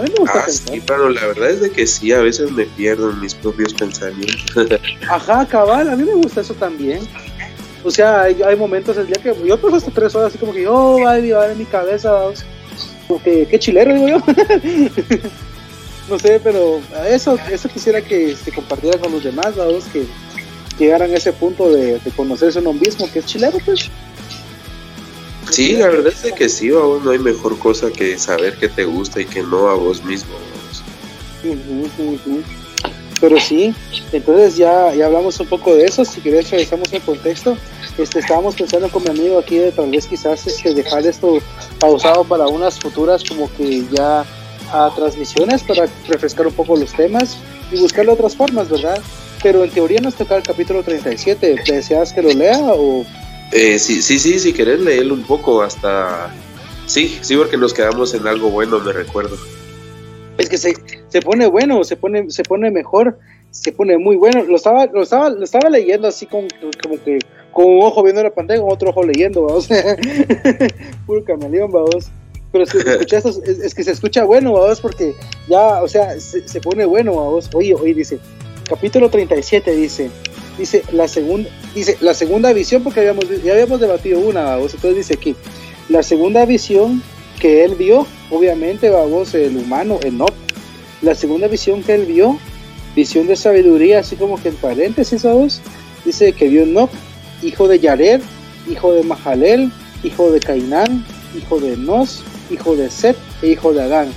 A mí me gusta ah, pensar. Sí, pero la verdad es de que sí, a veces me pierdo en mis propios pensamientos. Ajá, cabal, a mí me gusta eso también. O sea, hay, hay momentos el día que yo paso hasta tres horas así como que, oh, va a en mi cabeza, vamos que qué chilero, digo yo. no sé, pero eso, eso quisiera que se compartiera con los demás, vamos, que llegaran a ese punto de, conocerse uno mismo, que es chileno, pues. Sí, la verdad es que sí, vamos, no hay mejor cosa que saber que te gusta y que no a vos mismo. Pero sí, entonces ya, ya hablamos un poco de eso, si querés revisamos el contexto. Este, estábamos pensando con mi amigo aquí de tal vez quizás este, dejar esto pausado para unas futuras como que ya a transmisiones para refrescar un poco los temas y buscarle otras formas, ¿verdad? Pero en teoría nos toca el capítulo 37. ¿Deseas que lo lea o...? Eh, sí, sí, sí, si querés leerlo un poco hasta... Sí, sí, porque nos quedamos en algo bueno, me recuerdo. Es que se, se pone bueno, se pone, se pone mejor, se pone muy bueno. Lo estaba, lo estaba, lo estaba leyendo así como, como que con un ojo viendo la pantalla, con otro ojo leyendo, vamos. Puro camaleón, vamos. Pero si escuchas es, que se escucha bueno, vamos, porque ya, o sea, se, pone bueno, vamos. Oye, oye, dice, capítulo 37 dice, dice la segunda, dice la segunda visión, porque habíamos, ya habíamos debatido una, entonces dice aquí, la segunda visión que él vio, obviamente, vamos, el humano, el no, la segunda visión que él vio, visión de sabiduría, así como que en paréntesis, vamos, dice que vio no hijo de Yared, hijo de Mahalel, hijo de Cainán, hijo de Nos, hijo de Set e hijo de Adán.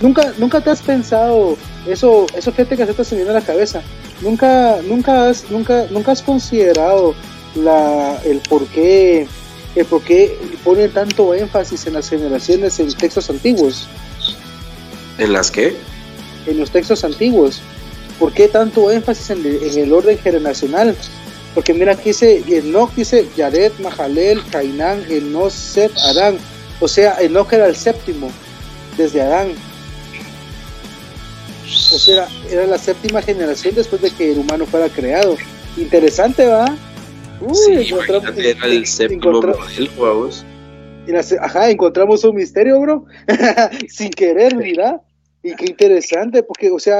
Nunca, nunca te has pensado eso, que se te viene a la cabeza. Nunca, nunca has, nunca, nunca has considerado la, el por qué, el por qué pone tanto énfasis en las generaciones en textos antiguos. ¿En las qué? En los textos antiguos. ¿Por qué tanto énfasis en el, orden generacional? Porque mira, aquí dice, Enoch dice Yared, Mahalel, Cainán, Enos, Set, Adán. O sea, Enoch era el séptimo desde Adán. O sea, era la séptima generación después de que el humano fuera creado. Interesante, ¿va? Uy, sí, encontramos, era el séptimo Ajá, encontramos un misterio, bro. Sin querer, mira. Y qué interesante, porque, o sea,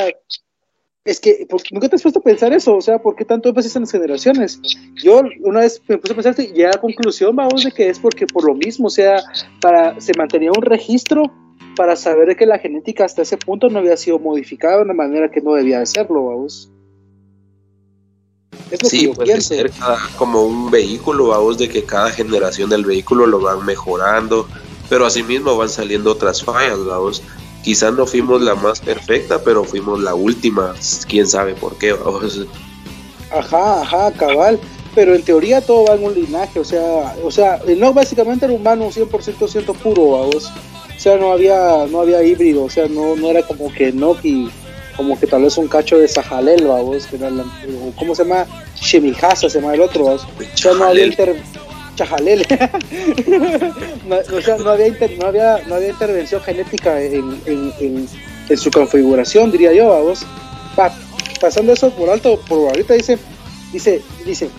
es que nunca te has puesto a pensar eso, o sea, ¿por qué tanto énfasis en las generaciones? Yo una vez me puse a pensar y llegué a la conclusión, vamos, de que es porque por lo mismo, o sea, para se mantenía un registro para saber que la genética hasta ese punto no había sido modificada de una manera que no debía de serlo, vamos. Es lo sí, que puede ser como un vehículo, vamos, de que cada generación del vehículo lo van mejorando, pero asimismo van saliendo otras fallas, vamos quizás no fuimos la más perfecta, pero fuimos la última, quién sabe por qué, vamos. Ajá, ajá, cabal. Pero en teoría todo va en un linaje, o sea, o sea, no básicamente era humano 100% ciento puro, vamos. O sea, no había no había híbrido, o sea, no, no era como que Noki, como que tal vez un cacho de Sajalel, vamos, que era ¿cómo se llama? Shemihasa se llama el otro, vamos. O sea, no había inter, no, o sea, no había, no había, no había intervención genética en, en, en, su configuración, diría yo, a vos. pasando eso por alto, por ahorita dice, dice, dice,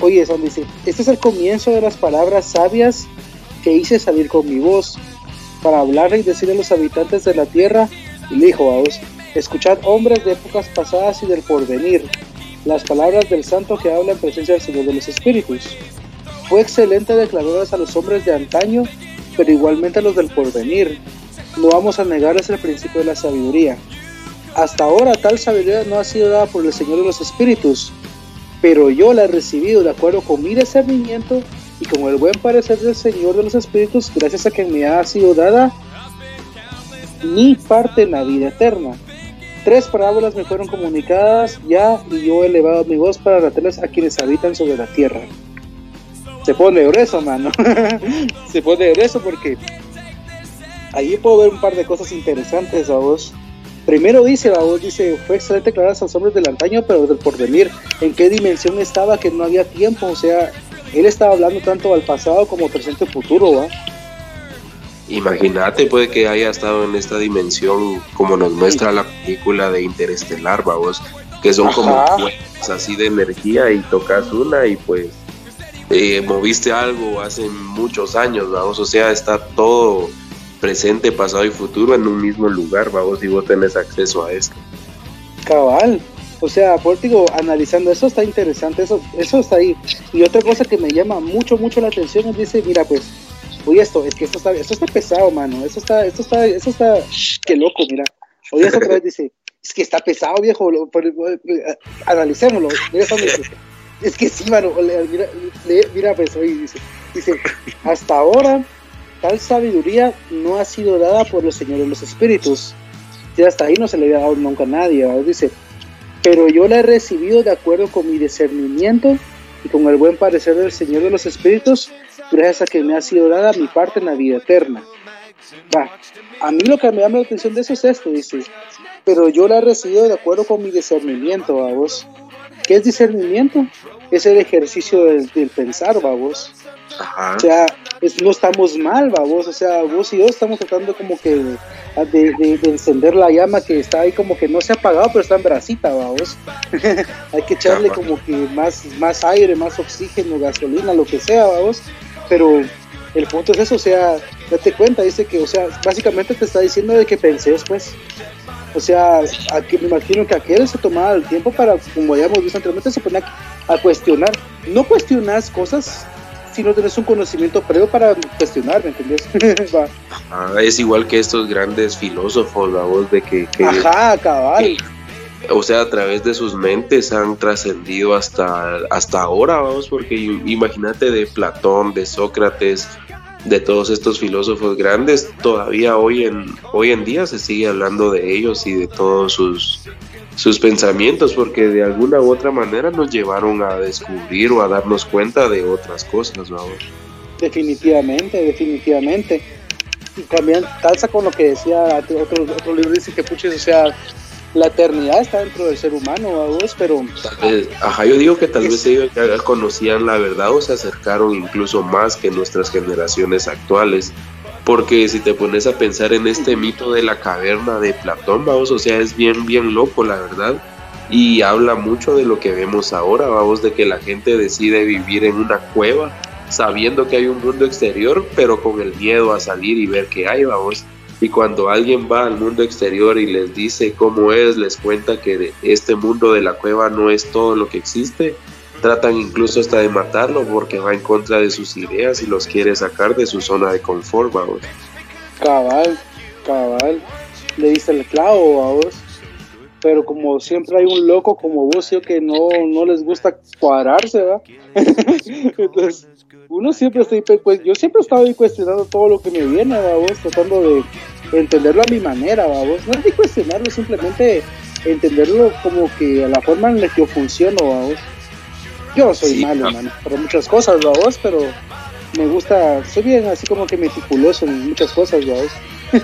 oye, son, dice, este es el comienzo de las palabras sabias que hice salir con mi voz para hablar y decirle a los habitantes de la tierra, y dijo a vos, escuchad hombres de épocas pasadas y del porvenir, las palabras del santo que habla en presencia del Señor de los Espíritus. Fue excelente declararlas a los hombres de antaño, pero igualmente a los del porvenir. No vamos a negarles el principio de la sabiduría. Hasta ahora tal sabiduría no ha sido dada por el Señor de los Espíritus, pero yo la he recibido de acuerdo con mi discernimiento y con el buen parecer del Señor de los Espíritus, gracias a que me ha sido dada mi parte en la vida eterna. Tres parábolas me fueron comunicadas ya y yo he elevado mi voz para relatarlas a quienes habitan sobre la tierra se pone grueso, mano. se pone grueso porque ahí puedo ver un par de cosas interesantes a vos. Primero dice, a vos dice, fue excelente declarar a los hombres del antaño, pero del porvenir. ¿En qué dimensión estaba que no había tiempo? O sea, él estaba hablando tanto al pasado como presente y futuro, ¿va? Imagínate, puede que haya estado en esta dimensión como nos muestra la película de Interestelar, vos, que son como así de energía y tocas una y pues eh, moviste algo hace muchos años, vamos, o sea, está todo presente, pasado y futuro en un mismo lugar, vamos, y vos tenés acceso a esto. Cabal, o sea, por digo, analizando eso está interesante, eso, eso está ahí. Y otra cosa que me llama mucho, mucho la atención es dice, mira, pues, oye esto, es que esto está, esto está pesado, mano, esto está, esto está, esto está, qué loco, mira. Oye, otra vez dice, es que está pesado, viejo, analicémoslo. es que sí, mano, mira, mira pues, oye, dice, dice, hasta ahora tal sabiduría no ha sido dada por los señores los espíritus. Y hasta ahí no se le había dado nunca a nadie, dice, pero yo la he recibido de acuerdo con mi discernimiento y con el buen parecer del Señor de los Espíritus, gracias a que me ha sido dada mi parte en la vida eterna. Va, a mí lo que me llama la atención de eso es esto, dice, pero yo la he recibido de acuerdo con mi discernimiento, a vos. ¿Qué es discernimiento? Es el ejercicio del, pensar, vos. O sea, no estamos mal, vos. O sea, vos y yo estamos tratando como que de, encender la llama que está ahí como que no se ha apagado, pero está en bracita, vamos. Hay que echarle como que más, más aire, más oxígeno, gasolina, lo que sea, vamos. Pero el punto es eso, o sea, date cuenta, dice que, o sea, básicamente te está diciendo de que penses, pues. O sea, aquí me imagino que aquel se tomaba el tiempo para, como ya hemos visto anteriormente, se pone a, cuestionar. No cuestionas cosas si no tienes un conocimiento previo para cuestionar, ¿me entiendes? ah, es igual que estos grandes filósofos, la voz de que... Ajá, cabal. o sea, a través de sus mentes han trascendido hasta, hasta ahora, vamos, porque imagínate de Platón, de Sócrates, de todos estos filósofos grandes, todavía hoy en, hoy en día se sigue hablando de ellos y de todos sus, sus pensamientos, porque de alguna u otra manera nos llevaron a descubrir o a darnos cuenta de otras cosas, vamos. Definitivamente, definitivamente. Y también calza con lo que decía otro, otro libro, dice que puches, o sea, la eternidad está dentro del ser humano, vos, pero... ajá, yo digo que tal vez ellos ya conocían la verdad o se acercaron incluso más que nuestras generaciones actuales. Porque si te pones a pensar en este mito de la caverna de Platón, vamos, o sea, es bien, bien loco, la verdad. Y habla mucho de lo que vemos ahora, vamos, de que la gente decide vivir en una cueva sabiendo que hay un mundo exterior, pero con el miedo a salir y ver qué hay, vamos. Y cuando alguien va al mundo exterior y les dice cómo es, les cuenta que este mundo de la cueva no es todo lo que existe, tratan incluso hasta de matarlo porque va en contra de sus ideas y los quiere sacar de su zona de confort, vamos. Cabal, cabal, le dice el clavo a vos. Pero como siempre hay un loco como yo que no, no les gusta cuadrarse, ¿verdad? Entonces, uno siempre está, pues yo siempre estaba ahí cuestionando todo lo que me viene, vos, tratando de entenderlo a mi manera, vos. No es de cuestionarlo, simplemente entenderlo como que a la forma en la que yo funciono, vos. Yo soy malo, man, para muchas cosas, vos, pero me gusta, soy bien así como que meticuloso en muchas cosas, vos.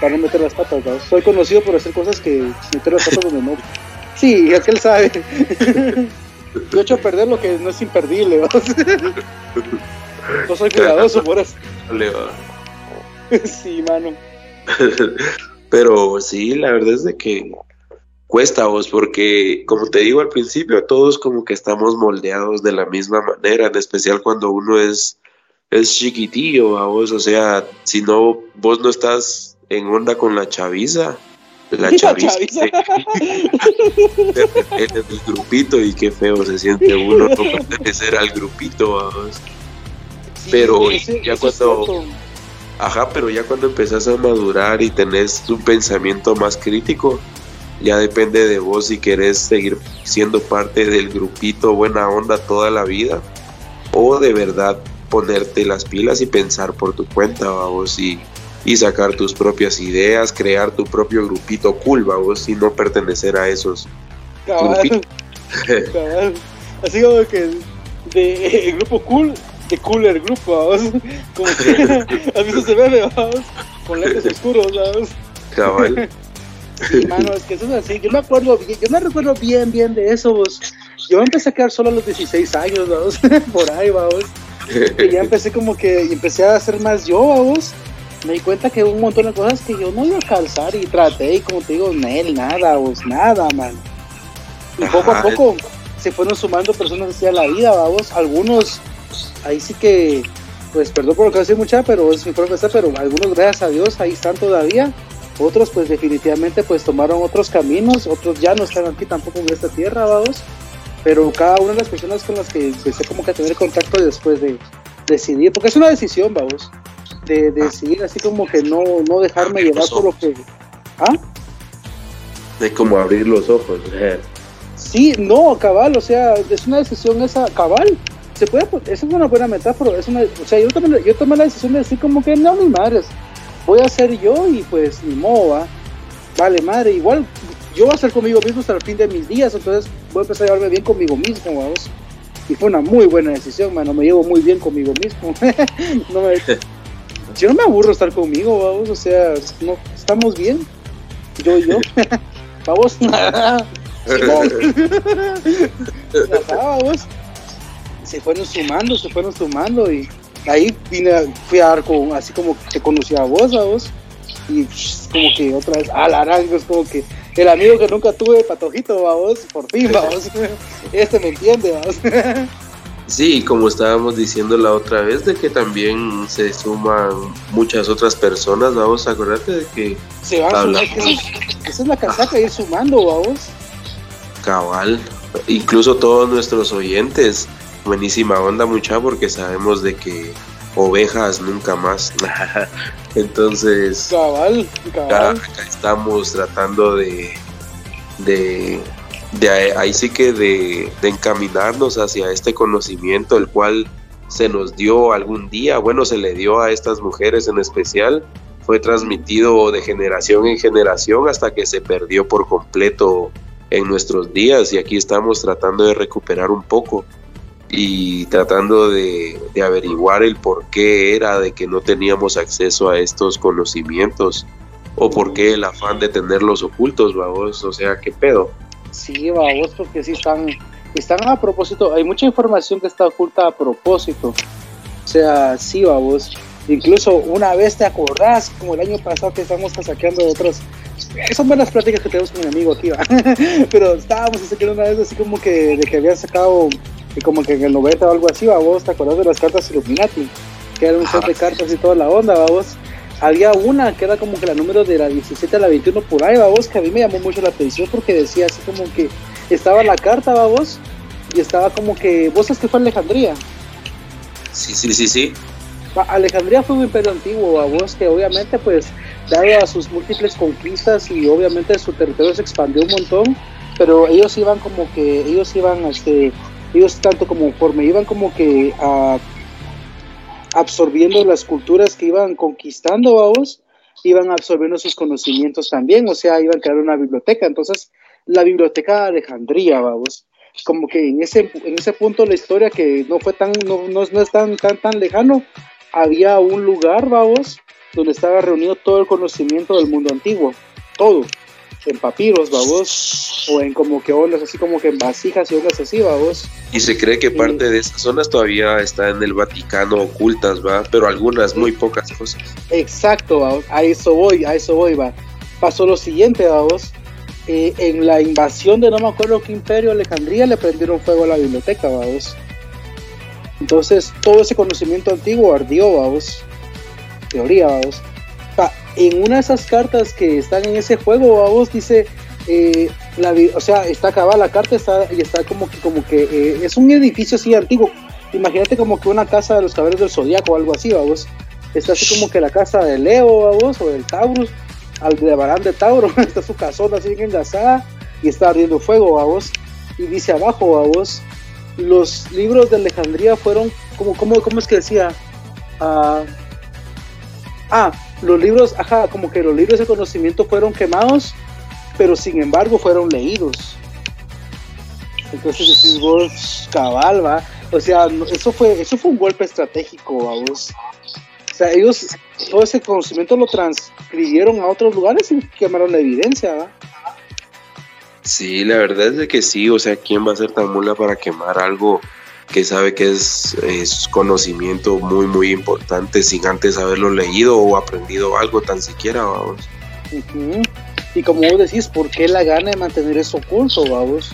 para no meter las patas, vos. Soy conocido por hacer cosas que meter las patas donde no. Sí, aquel sabe. Yo he hecho perder lo que no es imperdible, ¿no? no soy cuidadoso por eso. sí, mano. Pero sí, la verdad es de que cuesta vos, porque como te digo al principio, todos como que estamos moldeados de la misma manera, en especial cuando uno es, es chiquitillo, a vos, o sea, si no, vos no estás en onda con la chaviza, la chaviza, en el grupito y qué feo se siente uno no pertenecer al grupito, vamos. pero ya cuando ajá, pero ya cuando empezás a madurar y tenés un pensamiento más crítico, ya depende de vos si querés seguir siendo parte del grupito buena onda toda la vida o de verdad ponerte las pilas y pensar por tu cuenta, vamos, y y sacar tus propias ideas, crear tu propio grupito cool, vos, y no pertenecer a esos cabal, cabal. Así como que de el grupo cool, de cooler grupo, vamos. Como que a veces se ve, vamos, con lentes oscuros, vamos. Cabal. Sí, mano, es que eso es así. Yo me acuerdo, yo me recuerdo bien, bien de eso, vos. Yo empecé a quedar solo a los 16 años, vamos, por ahí, vamos. Y ya empecé como que, empecé a hacer más yo, vamos me di cuenta que hubo un montón de cosas que yo no iba a calzar y traté y como te digo, él nada, vos, nada, man. Y poco a poco se fueron sumando personas hacia la vida, vamos, algunos, ahí sí que, pues perdón por lo que hace mucha, pero es mi propia pero algunos gracias a Dios ahí están todavía, otros pues definitivamente pues tomaron otros caminos, otros ya no están aquí tampoco en esta tierra, vamos, pero cada una de las personas con las que empecé como que a tener contacto después de decidir, porque es una decisión, vamos de, de seguir así como que no, no dejarme llevar por lo que... ¿Ah? De como abrir los ojos. Sí, no, cabal, o sea, es una decisión esa, cabal. Se puede, esa es una buena metáfora, es una, o sea, yo tomé, yo tomé la decisión de decir como que no, mi madres, voy a ser yo y pues ni modo, vale madre, igual yo voy a ser conmigo mismo hasta el fin de mis días, entonces voy a empezar a llevarme bien conmigo mismo, vamos. Y fue una muy buena decisión, mano, me llevo muy bien conmigo mismo. no me, yo no me aburro estar conmigo, vamos, o sea, no, estamos bien, yo y yo. vamos. Se fueron sumando, se fueron sumando y ahí vine, fui a dar así como te conocí a vos, a vos. Y como que otra vez, a la es como que el amigo que nunca tuve, patojito, vamos, por fin, vamos. Este me entiende, vamos. Sí, como estábamos diciendo la otra vez, de que también se suman muchas otras personas, vamos, acordarte de que... Se van a esa es la casaca, ir sumando, vamos. Cabal, incluso todos nuestros oyentes, buenísima onda mucha, porque sabemos de que ovejas nunca más. Entonces, cabal, cabal. Acá, estamos tratando de, de de ahí, sí que de, encaminarnos hacia este conocimiento, el cual se nos dio algún día, bueno, se le dio a estas mujeres en especial, fue transmitido de generación en generación hasta que se perdió por completo en nuestros días y aquí estamos tratando de recuperar un poco y tratando de, averiguar el por qué era de que no teníamos acceso a estos conocimientos o por qué el afán de tenerlos ocultos, vamos, o sea, qué pedo. Sí, vamos, porque sí están, están a propósito, hay mucha información que está oculta a propósito. O sea, sí, vamos. Incluso una vez te acordás, como el año pasado que estábamos saqueando otros. Son buenas pláticas que tenemos con mi amigo aquí, ¿va? Pero estábamos saqueando una vez así como que de que habían sacado, como que en el 90 o algo así, ¿va? vos te acordás de las cartas Illuminati, que era un set de cartas y toda la onda, ¿va? vos había una que era como que la número de la 17 a la 21 por ahí, vos, que a mí me llamó mucho la atención porque decía así como que estaba la carta, vos, y estaba como que, vos sabes que fue Alejandría. Sí, sí, sí, sí. Alejandría fue un imperio antiguo, vos, que obviamente pues dado a sus múltiples conquistas y obviamente su territorio se expandió un montón, pero ellos iban como que, ellos iban, este, ellos tanto como conforme iban como que a absorbiendo las culturas que iban conquistando, vamos, iban absorbiendo sus conocimientos también, o sea, iban a crear una biblioteca. Entonces, la biblioteca de Alejandría, vamos, como que en ese, en ese punto de la historia que no fue tan, no, no, es tan, tan, tan lejano, había un lugar, vamos, donde estaba reunido todo el conocimiento del mundo antiguo, todo en papiros, babos, o en como que ondas así como que en vasijas y ondas así, babos. Y se cree que parte de esas zonas todavía está en el Vaticano ocultas, va, pero algunas muy pocas cosas. Exacto, babos. a eso voy, a eso voy, va. Pasó lo siguiente, babos. Eh, en la invasión de no me acuerdo qué imperio Alejandría le prendieron fuego a la biblioteca, babos. Entonces todo ese conocimiento antiguo ardió, babos. Teoría, babos en una de esas cartas que están en ese juego, a vos dice, eh, la, o sea, está acabada la carta está, y está como que, como que eh, es un edificio así antiguo. Imagínate como que una casa de los caballeros del zodiaco o algo así, vos. Está así como que la casa de Leo, vos, o del Taurus, al de Barán de Tauro, está su casona así bien engasada y está ardiendo fuego, vos. Y dice abajo, vos, los libros de Alejandría fueron, como, como, ¿cómo es que decía? ah, ah los libros, ajá, como que los libros de conocimiento fueron quemados, pero sin embargo fueron leídos. Entonces decís vos, cabal, va. O sea, eso fue, eso fue un golpe estratégico, vos. O sea, ellos todo ese conocimiento lo transcribieron a otros lugares y quemaron la evidencia, ¿va? Sí, la verdad es de que sí, o sea, ¿quién va a ser tan mula para quemar algo que sabe que es, conocimiento muy, muy importante sin antes haberlo leído o aprendido algo tan siquiera, vamos. Y como vos decís, ¿por qué la gana de mantener eso oculto, vamos?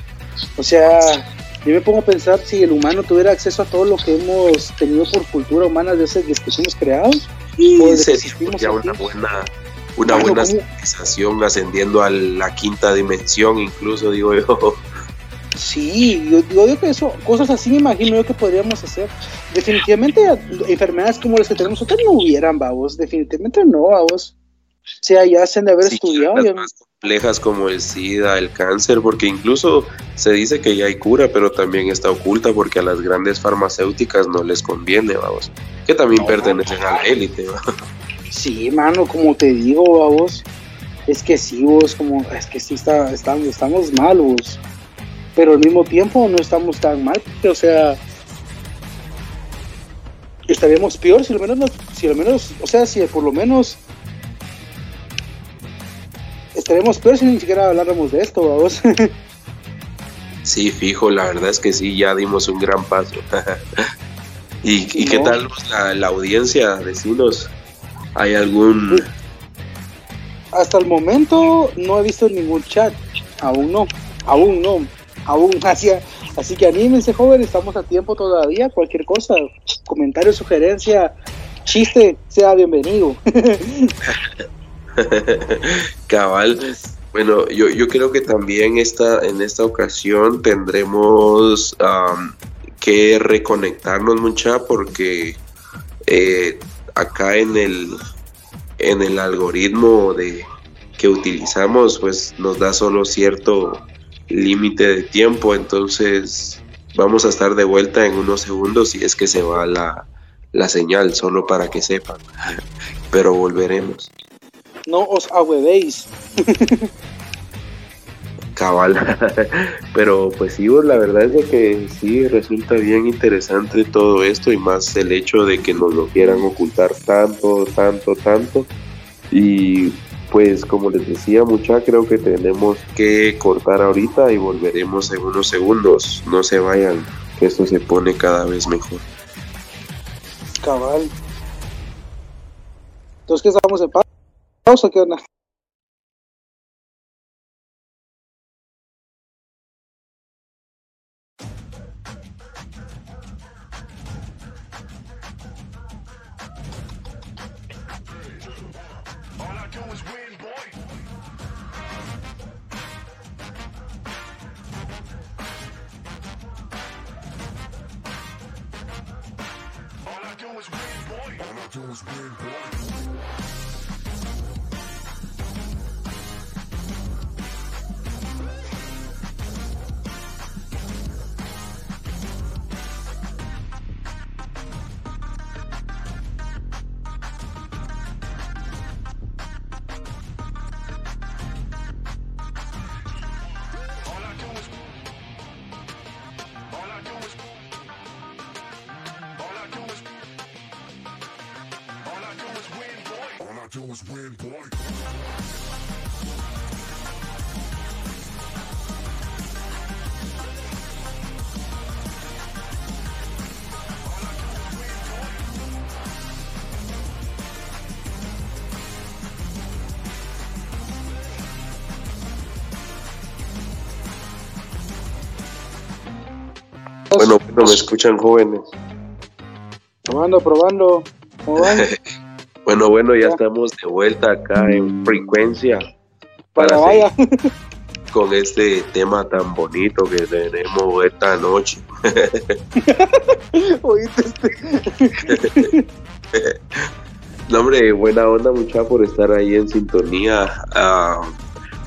O sea, yo me pongo a pensar si el humano tuviera acceso a todo lo que hemos tenido por cultura humana desde que fuimos creados. Y sería una buena, una buena civilización ascendiendo a la quinta dimensión, incluso digo yo. Sí, yo, digo que eso, cosas así me imagino yo que podríamos hacer. Definitivamente enfermedades como las que tenemos nosotros no hubieran, babos. Definitivamente no, babos. sea, ya hacen de haber estudiado. Las más complejas como el SIDA, el cáncer, porque incluso se dice que ya hay cura, pero también está oculta porque a las grandes farmacéuticas no les conviene, vamos. Que también pertenecen a la élite, Sí, mano, como te digo, vamos. Es que sí, vos, como, es que sí está, estamos, estamos mal, vos. Pero al mismo tiempo no estamos tan mal, o sea, estaríamos peor si lo menos, si lo menos, o sea, si por lo menos estaremos peor si ni siquiera habláramos de esto, vamos. sí, fijo, la verdad es que sí, ya dimos un gran paso. ¿Y, qué tal la, la audiencia? Decinos, ¿hay algún...? Hasta el momento no he visto ningún chat, aún no, aún no, aún así, así que anímense jóvenes, estamos a tiempo todavía, cualquier cosa, comentario, sugerencia, chiste, sea bienvenido. Cabal. Bueno, yo, yo creo que también esta, en esta ocasión tendremos que reconectarnos mucha porque eh, acá en el, en el algoritmo de, que utilizamos pues nos da solo cierto límite de tiempo, entonces vamos a estar de vuelta en unos segundos y es que se va la, la señal, solo para que sepan, pero volveremos. No os ahuevéis. Cabal, pero pues sí, la verdad es que sí resulta bien interesante todo esto y más el hecho de que nos lo quieran ocultar tanto, tanto, tanto. Y pues como les decía mucha, creo que tenemos que cortar ahorita y volveremos en unos segundos. No se vayan, que esto se pone cada vez mejor. Cabal. Entonces, ¿qué estamos en pausa, ¿qué onda? Bueno, no me escuchan jóvenes. Probando, probando. bueno, bueno, ya, estamos de vuelta acá en frecuencia. Para, vaya. con este tema tan bonito que tenemos esta noche. Oíste este. no, hombre, buena onda, mucha por estar ahí en sintonía. Uh,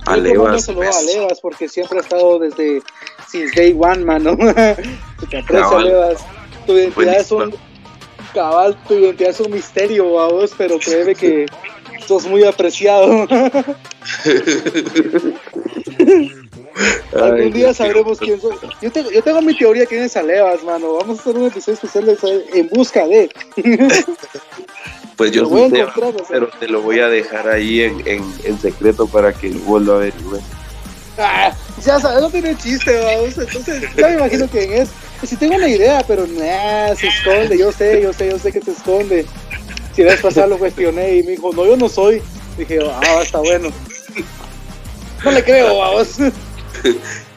a Levas. a Levas porque siempre ha estado desde since day one, mano. Te aprecio, Levas. Tu identidad es un cabal, tu identidad es un misterio, vos, pero créeme que sos muy apreciado. Algún día sabremos quién sos. Yo tengo, yo tengo mi teoría quién es Alevas, mano. Vamos a hacer un episodio especial en busca de. Pues yo sé, pero te lo voy a dejar ahí en, en, en secreto para que vos lo averigües. Ah, ya sabes, no tiene chiste, vamos. Entonces, ya me imagino quién es. Pues si tengo una idea, pero nah, se esconde. Yo sé, yo sé, yo sé que se esconde. Si la vez pasada lo cuestioné y me dijo, no, yo no soy. Dije, ah, está bueno. No le creo, vamos.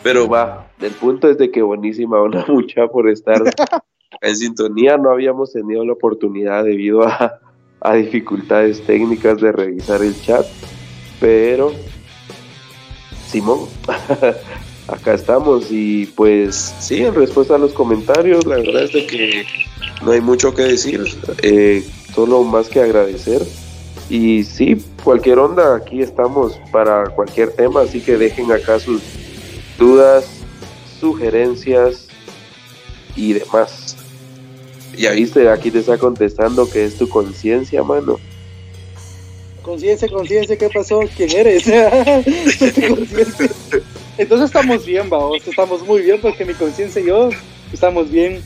Pero va, el punto es de que buenísima una mucha por estar en sintonía. No habíamos tenido la oportunidad debido a, a dificultades técnicas de revisar el chat, pero Simón, acá estamos y pues sí, en respuesta a los comentarios, la verdad es de que no hay mucho que decir, eh, solo más que agradecer y sí, cualquier onda, aquí estamos para cualquier tema, así que dejen acá sus dudas, sugerencias y demás. Ya viste, aquí te está contestando que es tu conciencia, mano. Conciencia, conciencia, ¿qué pasó? ¿Quién eres? Entonces estamos bien, vamos, estamos muy bien porque mi conciencia y yo estamos bien.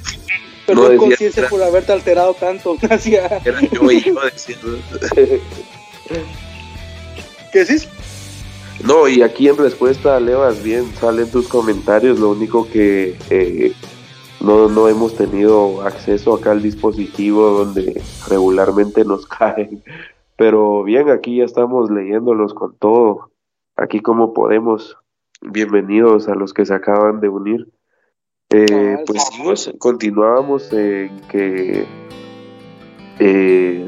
Perdón, conciencia por haberte alterado tanto. Era yo y yo ¿Qué decís? No, y aquí en respuesta, Levas, bien, salen tus comentarios. Lo único que eh, no, no hemos tenido acceso acá al dispositivo donde regularmente nos caen. Pero bien, aquí ya estamos leyéndolos con todo. Aquí como podemos. Bienvenidos a los que se acaban de unir. Eh, pues continuábamos en que eh,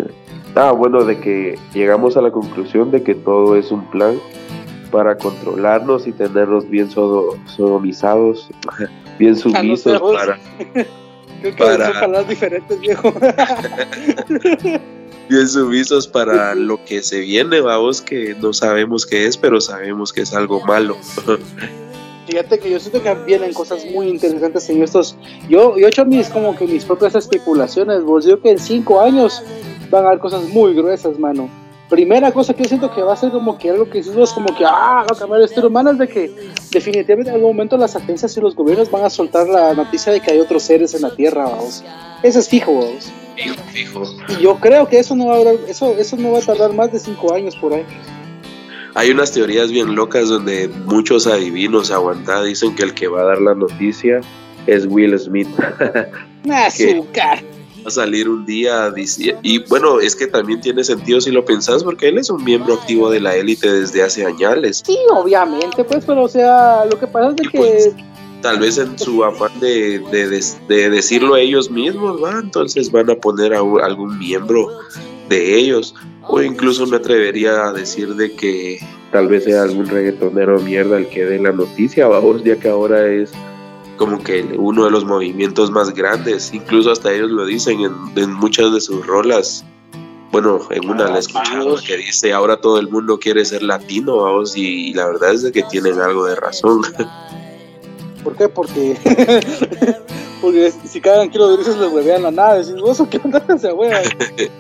ah bueno de que llegamos a la conclusión de que todo es un plan para controlarnos y tenernos bien sodomizados bien sumisos para Creo que para diferentes viejo bien sumisos para lo que se viene vamos que no sabemos qué es pero sabemos que es algo malo Fíjate que yo siento que vienen cosas muy interesantes en estos. Yo, yo he hecho mis como que mis propias especulaciones. Vos digo que en cinco años van a haber cosas muy gruesas, mano. Primera cosa que yo siento que va a ser como que algo que es como que ah, va a cambiar el estilo humano es de que definitivamente en algún momento las agencias y los gobiernos van a soltar la noticia de que hay otros seres en la Tierra, vamos. Eso es fijo, vamos. Fijo, fijo. Y yo creo que eso no va a eso, eso no va a tardar más de cinco años por ahí. Hay unas teorías bien locas donde muchos adivinos aguantados dicen que el que va a dar la noticia es Will Smith. Azúcar. va a salir un día y bueno, es que también tiene sentido si lo pensás porque él es un miembro activo de la élite desde hace años. Sí, obviamente, pues, pero o sea, lo que pasa es de que pues, tal vez en su afán de, de, decirlo a ellos mismos, ¿va? entonces van a poner a algún miembro de ellos. O incluso me atrevería a decir de que tal vez sea algún reggaetonero mierda el que dé la noticia, vamos, ya que ahora es como que uno de los movimientos más grandes, incluso hasta ellos lo dicen en, muchas de sus rolas. Bueno, en una la escuchado que dice ahora todo el mundo quiere ser latino, vamos, y, la verdad es de que tienen algo de razón. ¿Por qué? Porque, porque si cada kilo de les huevean la nave, si vos qué onda se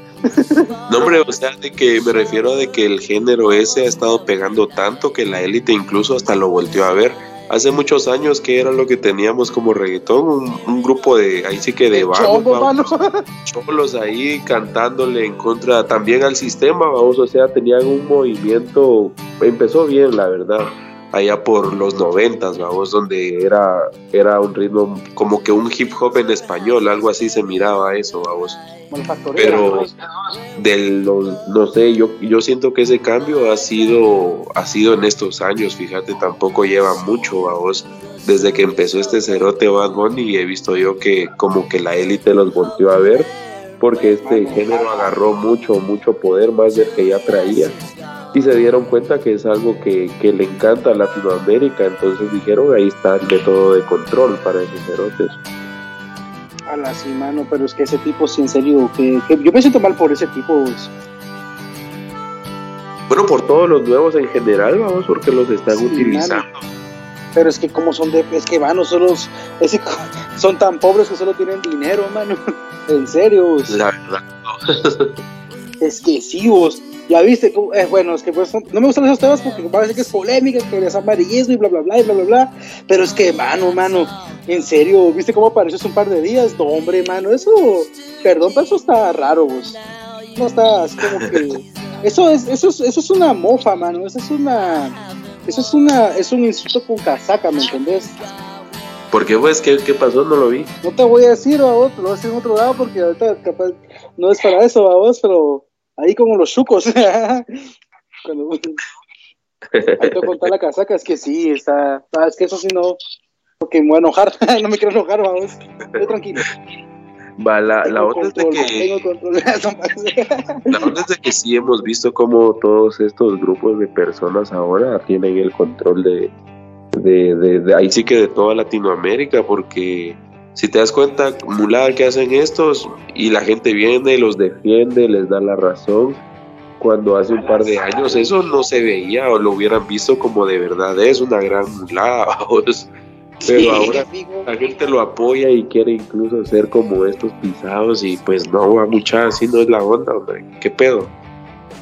No, hombre, o sea, de que me refiero a de que el género ese ha estado pegando tanto que la élite incluso hasta lo volteó a ver. Hace muchos años que era lo que teníamos como reggaetón, un, grupo de, ahí sí que de vagos, cholos ahí cantándole en contra también al sistema, vamos, o sea, tenían un movimiento, empezó bien, la verdad allá por los noventas, vamos, donde era, era un ritmo como que un hip hop en español, algo así se miraba eso, vamos. Pero de los, no sé, yo, yo siento que ese cambio ha sido, ha sido en estos años, fíjate, tampoco lleva mucho, vamos. Desde que empezó este cerote Bad Bunny he visto yo que como que la élite los volvió a ver porque este género agarró mucho, mucho poder más del que ya traía y se dieron cuenta que es algo que, le encanta a Latinoamérica, entonces dijeron ahí está el método de control para esos cerotes. A la sí, mano, pero es que ese tipo, sí, en serio, que, yo me siento mal por ese tipo. Pues. Bueno, por todos los nuevos en general, vamos, porque los están utilizando. Pero es que como son de, es que mano, solo son tan pobres que solo tienen dinero, mano. en serio. La verdad. es que sí, vos ya viste, eh, bueno, es que pues, no me gustan esos temas porque parece que es polémica, que es amarillismo y bla, bla, bla, y bla, bla, bla. Pero es que, mano, mano, en serio, ¿viste cómo apareció hace un par de días? No, hombre, mano, eso, perdón, pero eso está raro, vos. No estás como que. Eso es, eso es, eso es una mofa, mano. Eso es una. Eso es una. Es un insulto con casaca, ¿me entendés? ¿Por qué, pues? ¿Qué, ¿Qué pasó? No lo vi. No te voy a decir, a vos, lo voy a decir en otro lado porque ahorita capaz no es para eso, a vos, pero ahí como los chucos. Cuando, ahí te contar la casaca, es que sí, está, ah, es que eso sí no, porque me voy a enojar, no me quiero enojar, vamos, estoy tranquilo. Va, la, la otra es de que la otra es de que sí hemos visto como todos estos grupos de personas ahora tienen el control de, de, de, de ahí sí que de toda Latinoamérica porque si te das cuenta, mulada que hacen estos y la gente viene, los defiende, les da la razón. cuando hace un par de años eso no se veía o lo hubieran visto como de verdad es una gran mulada, pero ahora la gente lo apoya y quiere incluso ser como estos pisados y pues no, a mucha así no es la onda, hombre, ¿qué pedo?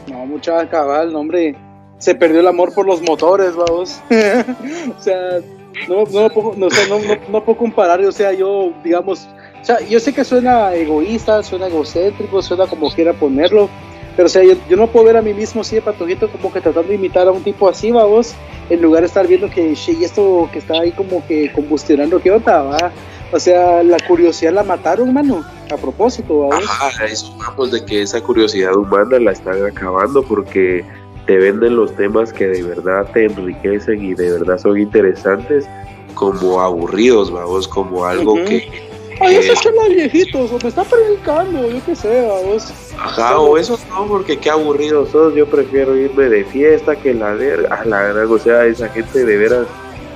No, mucha cabal, hombre, se perdió el amor por los motores, vamos, o sea, no, no, puedo, no, no, no, puedo comparar, o sea, yo, digamos, o sea, yo sé que suena egoísta, suena egocéntrico, suena como quiera ponerlo, pero, o sea, yo, no puedo ver a mí mismo así de patojito como que tratando de imitar a un tipo así, vamos, en lugar de estar viendo que, y esto que está ahí como que combustionando, ¿qué onda, va? O sea, la curiosidad la mataron, mano, a propósito, ¿vamos? Ajá, eso vamos de que esa curiosidad humana la están acabando porque te venden los temas que de verdad te enriquecen y de verdad son interesantes como aburridos, vamos, como algo que Ay, ese es los viejitos, o me está predicando, yo qué sé, vos. Ajá, o eso no, porque qué aburridos sos, yo prefiero irme de fiesta que la verga, a la verga, o sea, esa gente de veras,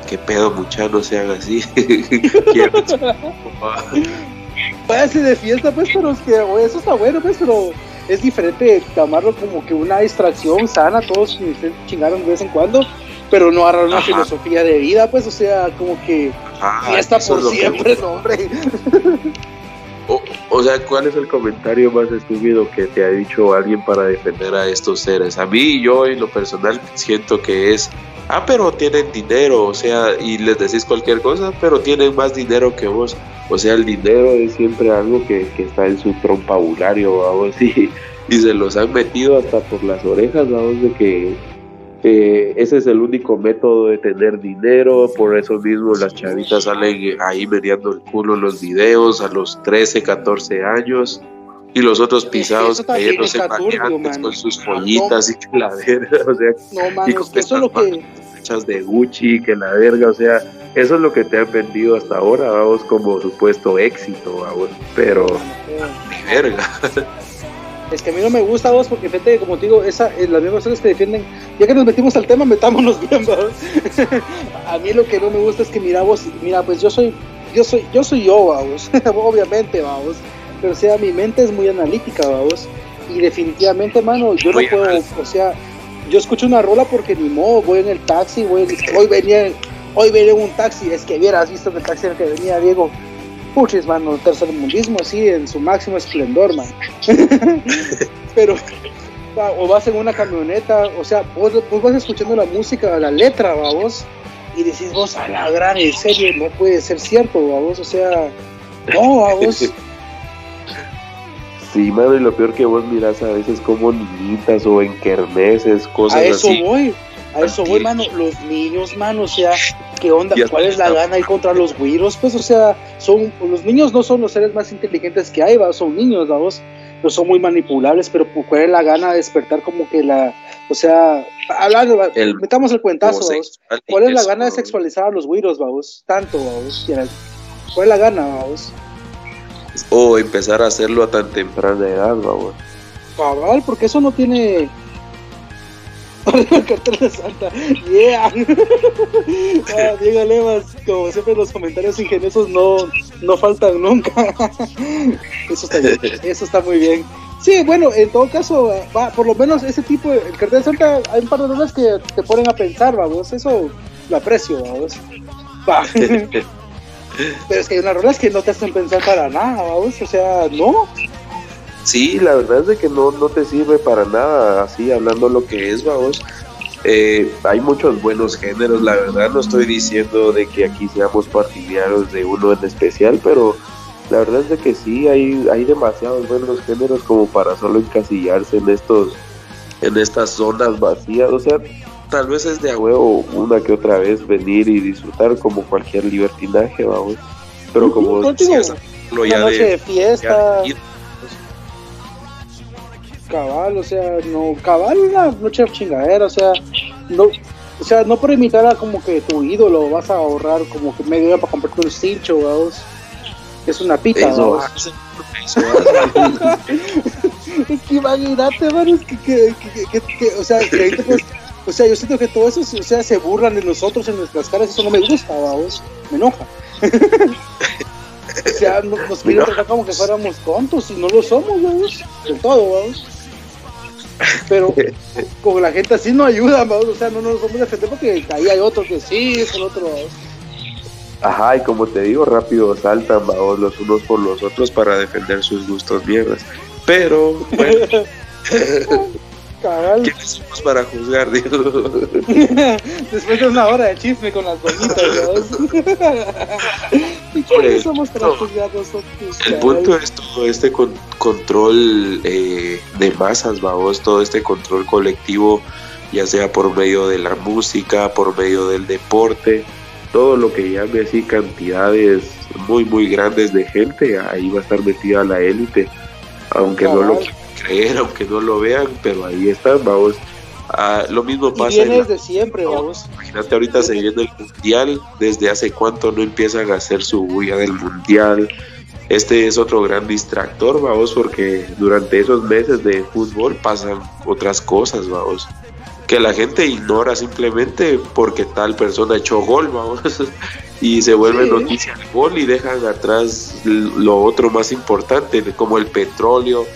qué pedo mucha, no sean así. Váyase de fiesta, pues, pero es que, eso está bueno, pues, pero es diferente tomarlo como que una distracción sana, todos chingaron de vez en cuando, pero no agarrar una filosofía de vida, pues, o sea, como que fiesta por siempre, hombre. O, sea, ¿cuál es el comentario más estúpido que te ha dicho alguien para defender a estos seres? A mí, yo en lo personal siento que es, ah, pero tienen dinero, o sea, y les decís cualquier cosa, pero tienen más dinero que vos. O sea, el dinero es siempre algo que, que está en su trompabulario, vamos, y, y se los han metido hasta por las orejas, vamos, de que ese es el único método de tener dinero, por eso mismo las chavitas salen ahí mediando el culo en los videos a los 13, 14 años y los otros pisados cayéndose con sus pollitas y la verga, o sea, no, y con eso es lo que de Gucci, que la verga, o sea, eso es lo que te han vendido hasta ahora, vamos, como supuesto éxito, vamos, pero ni verga. Es que a mí no me gusta vos porque gente, como te digo, esa, eh, las mismas cosas que defienden, ya que nos metimos al tema, metámonos bien, vos. a mí lo que no me gusta es que mira vos, mira, pues yo soy, yo soy, yo soy yo, vamos, obviamente, vamos, pero o sea, mi mente es muy analítica, vamos, y definitivamente, mano, yo no puedo, o sea, yo escucho una rola porque ni modo, voy en el taxi, voy, hoy venía, hoy venía en un taxi, es que vieras visto que el taxi en el que venía Diego, puches, mano, tercermundismo así en su máximo esplendor, man. Pero, o vas en una camioneta, o sea, vos, vas escuchando la música, la letra, vos, y decís vos, a la gran, en serio, no puede ser cierto, vos, o sea, no, vos. Sí, mano, y lo peor que vos mirás a veces como niñitas o en kermeses, cosas así. A eso voy, a eso voy, mano, los niños, mano, o sea, ¿qué onda? ¿Cuál es la gana ahí contra los güiros? Pues, o sea, son, los niños no son los seres más inteligentes que hay, ¿va? son niños, vamos, no son muy manipulables, pero ¿cuál es la gana de despertar como que la, o sea, hablando, metamos el cuentazo. ¿cuál es la gana de sexualizar a los güiros, vamos? Tanto, vamos, ¿cuál es la gana, vamos? O empezar a hacerlo a tan temprana edad, vamos. Cabal, porque eso no tiene cartel de Santa. Yeah. ah, Diego Lemas, como siempre los comentarios ingeniosos no, no faltan nunca. eso está bien, eso está muy bien. Sí, bueno, en todo caso, va, por lo menos ese tipo, de, el cartel de Santa, hay un par de rolas que te ponen a pensar, vamos, eso lo aprecio, vamos. Va. Pero es que hay unas rolas que no te hacen pensar para nada, vamos, o sea, no. Sí, la verdad es de que no, no te sirve para nada, así hablando lo que es, vamos. Eh, hay muchos buenos géneros, la verdad no estoy diciendo de que aquí seamos partidarios de uno en especial, pero la verdad es de que sí, hay, hay demasiados buenos géneros como para solo encasillarse en estos, en estas zonas vacías, o sea, tal vez es de a huevo una que otra vez venir y disfrutar como cualquier libertinaje, vamos. Pero como lo ya noche de, fiesta cabal, o sea, no, cabal una noche chingadera, o sea, no, o sea, no por imitar a como que tu ídolo vas a ahorrar como que medio día para comprarte un cincho, vamos. Es una pita, vamos. es que imagínate, mano, es que, que, que, que, o sea, que pues, o sea, yo siento que todo eso, o sea, se burlan de nosotros en nuestras caras, eso no me gusta, vamos, me enoja. o sea, nos, quieren tratar como que fuéramos tontos y no lo somos, vamos, del todo, vamos. Pero con la gente así no ayuda, o sea, no nos vamos a defender porque ahí hay otro que sí, es el otro. Ajá, y como te digo, rápido saltan, vamos, los unos por los otros para defender sus gustos mierdas. Pero, bueno. Cabal. ¿Quiénes somos para juzgar, digo? Después de una hora de chisme con las bonitas, ¿Y quiénes somos para juzgar nosotros? El punto es todo este con- control eh, de masas, vamos, todo este control colectivo, ya sea por medio de la música, por medio del deporte, todo lo que llame así cantidades muy, muy grandes de gente, ahí va a estar metida la élite, aunque no lo Cabal. Creer, aunque no lo vean, pero ahí están, vamos. Ah, lo mismo Y pasa la- desde siempre, vamos. Imagínate ahorita viene el mundial, desde hace cuánto no empiezan a hacer su bulla del mundial. Este es otro gran distractor, vamos, porque durante esos meses de fútbol pasan otras cosas, vamos, que la gente ignora simplemente porque tal persona echó gol, vamos, y se vuelve Sí. noticia el gol y dejan atrás lo otro más importante, como el petróleo,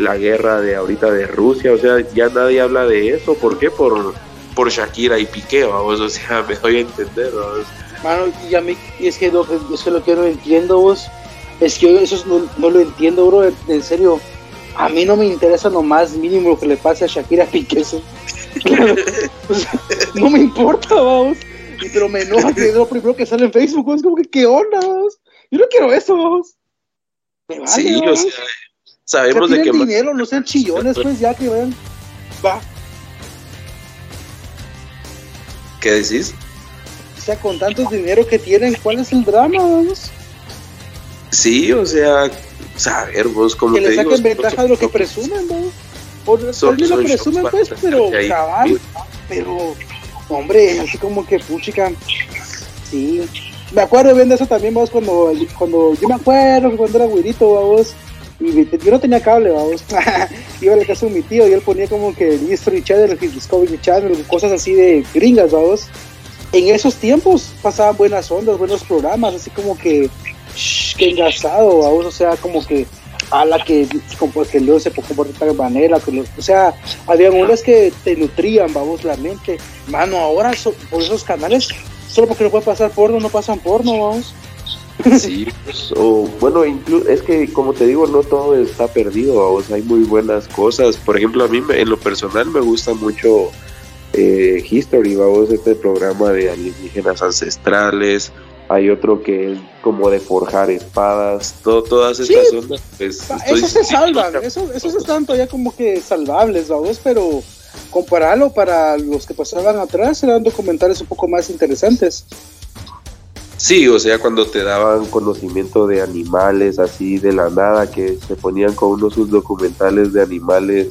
la guerra de ahorita de Rusia, o sea, ya nadie habla de eso, ¿por qué? Por, por Shakira y Piqué, vamos, o sea, me doy a entender, vamos. Mano, y a mí, y es que lo que, es que lo que no entiendo, vos, es que yo eso no, no lo entiendo, bro, en, serio. A mí no me interesa lo más mínimo lo que le pase a Shakira Piqué. eso. O sea, no me importa, vamos. Pero me enoja que es lo primero que sale en Facebook, es como que, ¿qué onda, vamos? Yo no quiero eso, vamos. Me vale, Sí, o sea, sabemos de que dinero, no sean chillones, pues ya que vayan. Va, ¿Qué decís? o sea, con tantos dinero que tienen, ¿cuál es el drama, vamos? Sí, o sea, saber vos como que te le digo, saquen ventaja de lo que presumen, ¿no? Por son- lo presumen, pues, pero cabal, pero, hombre, así como que puchica, sí. Me acuerdo bien de eso también, vos, cuando, cuando, yo me acuerdo cuando era güirito, vos, y yo no tenía cable, vamos, iba a la casa de mi tío y él ponía como que History Channel, el Discovery Channel, cosas así de gringas, vamos. En esos tiempos pasaban buenas ondas, buenos programas, así como que, shh, que engasado, vamos, o sea, como que a la que que luego se comporta de tal manera, o sea, había unas que te nutrían, vamos, la mente. Mano, ahora por esos canales, solo porque no puede pasar porno, no pasan porno, vamos. Sí, pues, o bueno, inclu- es que como te digo, no todo está perdido, vamos, hay muy buenas cosas. Por ejemplo, a mí me- en lo personal me gusta mucho eh, History, vamos, este programa de alienígenas ancestrales. Hay otro que es como de forjar espadas, todo, todas Sí. estas ondas. Pues, Ah, Esos se salvan, esos, esos están todavía como que salvables, vamos, pero compararlo para los que pasaban atrás eran documentales un poco más interesantes. Sí, o sea, cuando te daban conocimiento de animales así de la nada, que se ponían con unos sus documentales de animales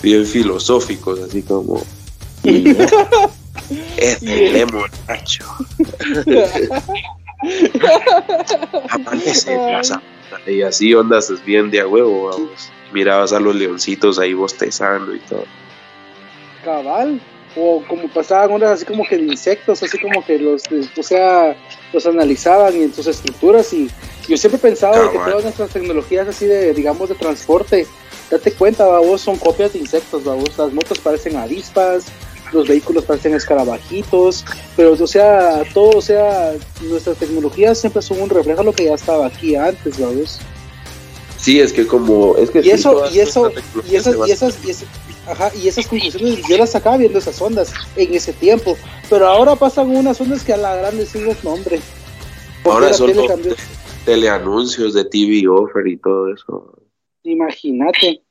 bien filosóficos, así como... Es el lemon, macho. Amanece, pasa. Y así ondas es bien de a huevo, vamos. Mirabas a los leoncitos ahí bostezando y todo. cabal o como pasaban ondas así como que de insectos así como que los o sea los analizaban y en sus estructuras y yo siempre pensaba de que todas nuestras tecnologías así de digamos de transporte date cuenta vos son copias de insectos vos las motos parecen avispas los vehículos parecen escarabajitos pero o sea todo o sea nuestras tecnologías siempre son un reflejo de lo que ya estaba aquí antes vamos Sí, es que como... Es que y eso y eso y esas y esas y esas, ajá, y esas conclusiones yo las sacaba viendo esas ondas en ese tiempo pero ahora pasan unas ondas que a la grande decimos nombre Ahora son los teleanuncios de TV Offer y todo eso. imagínate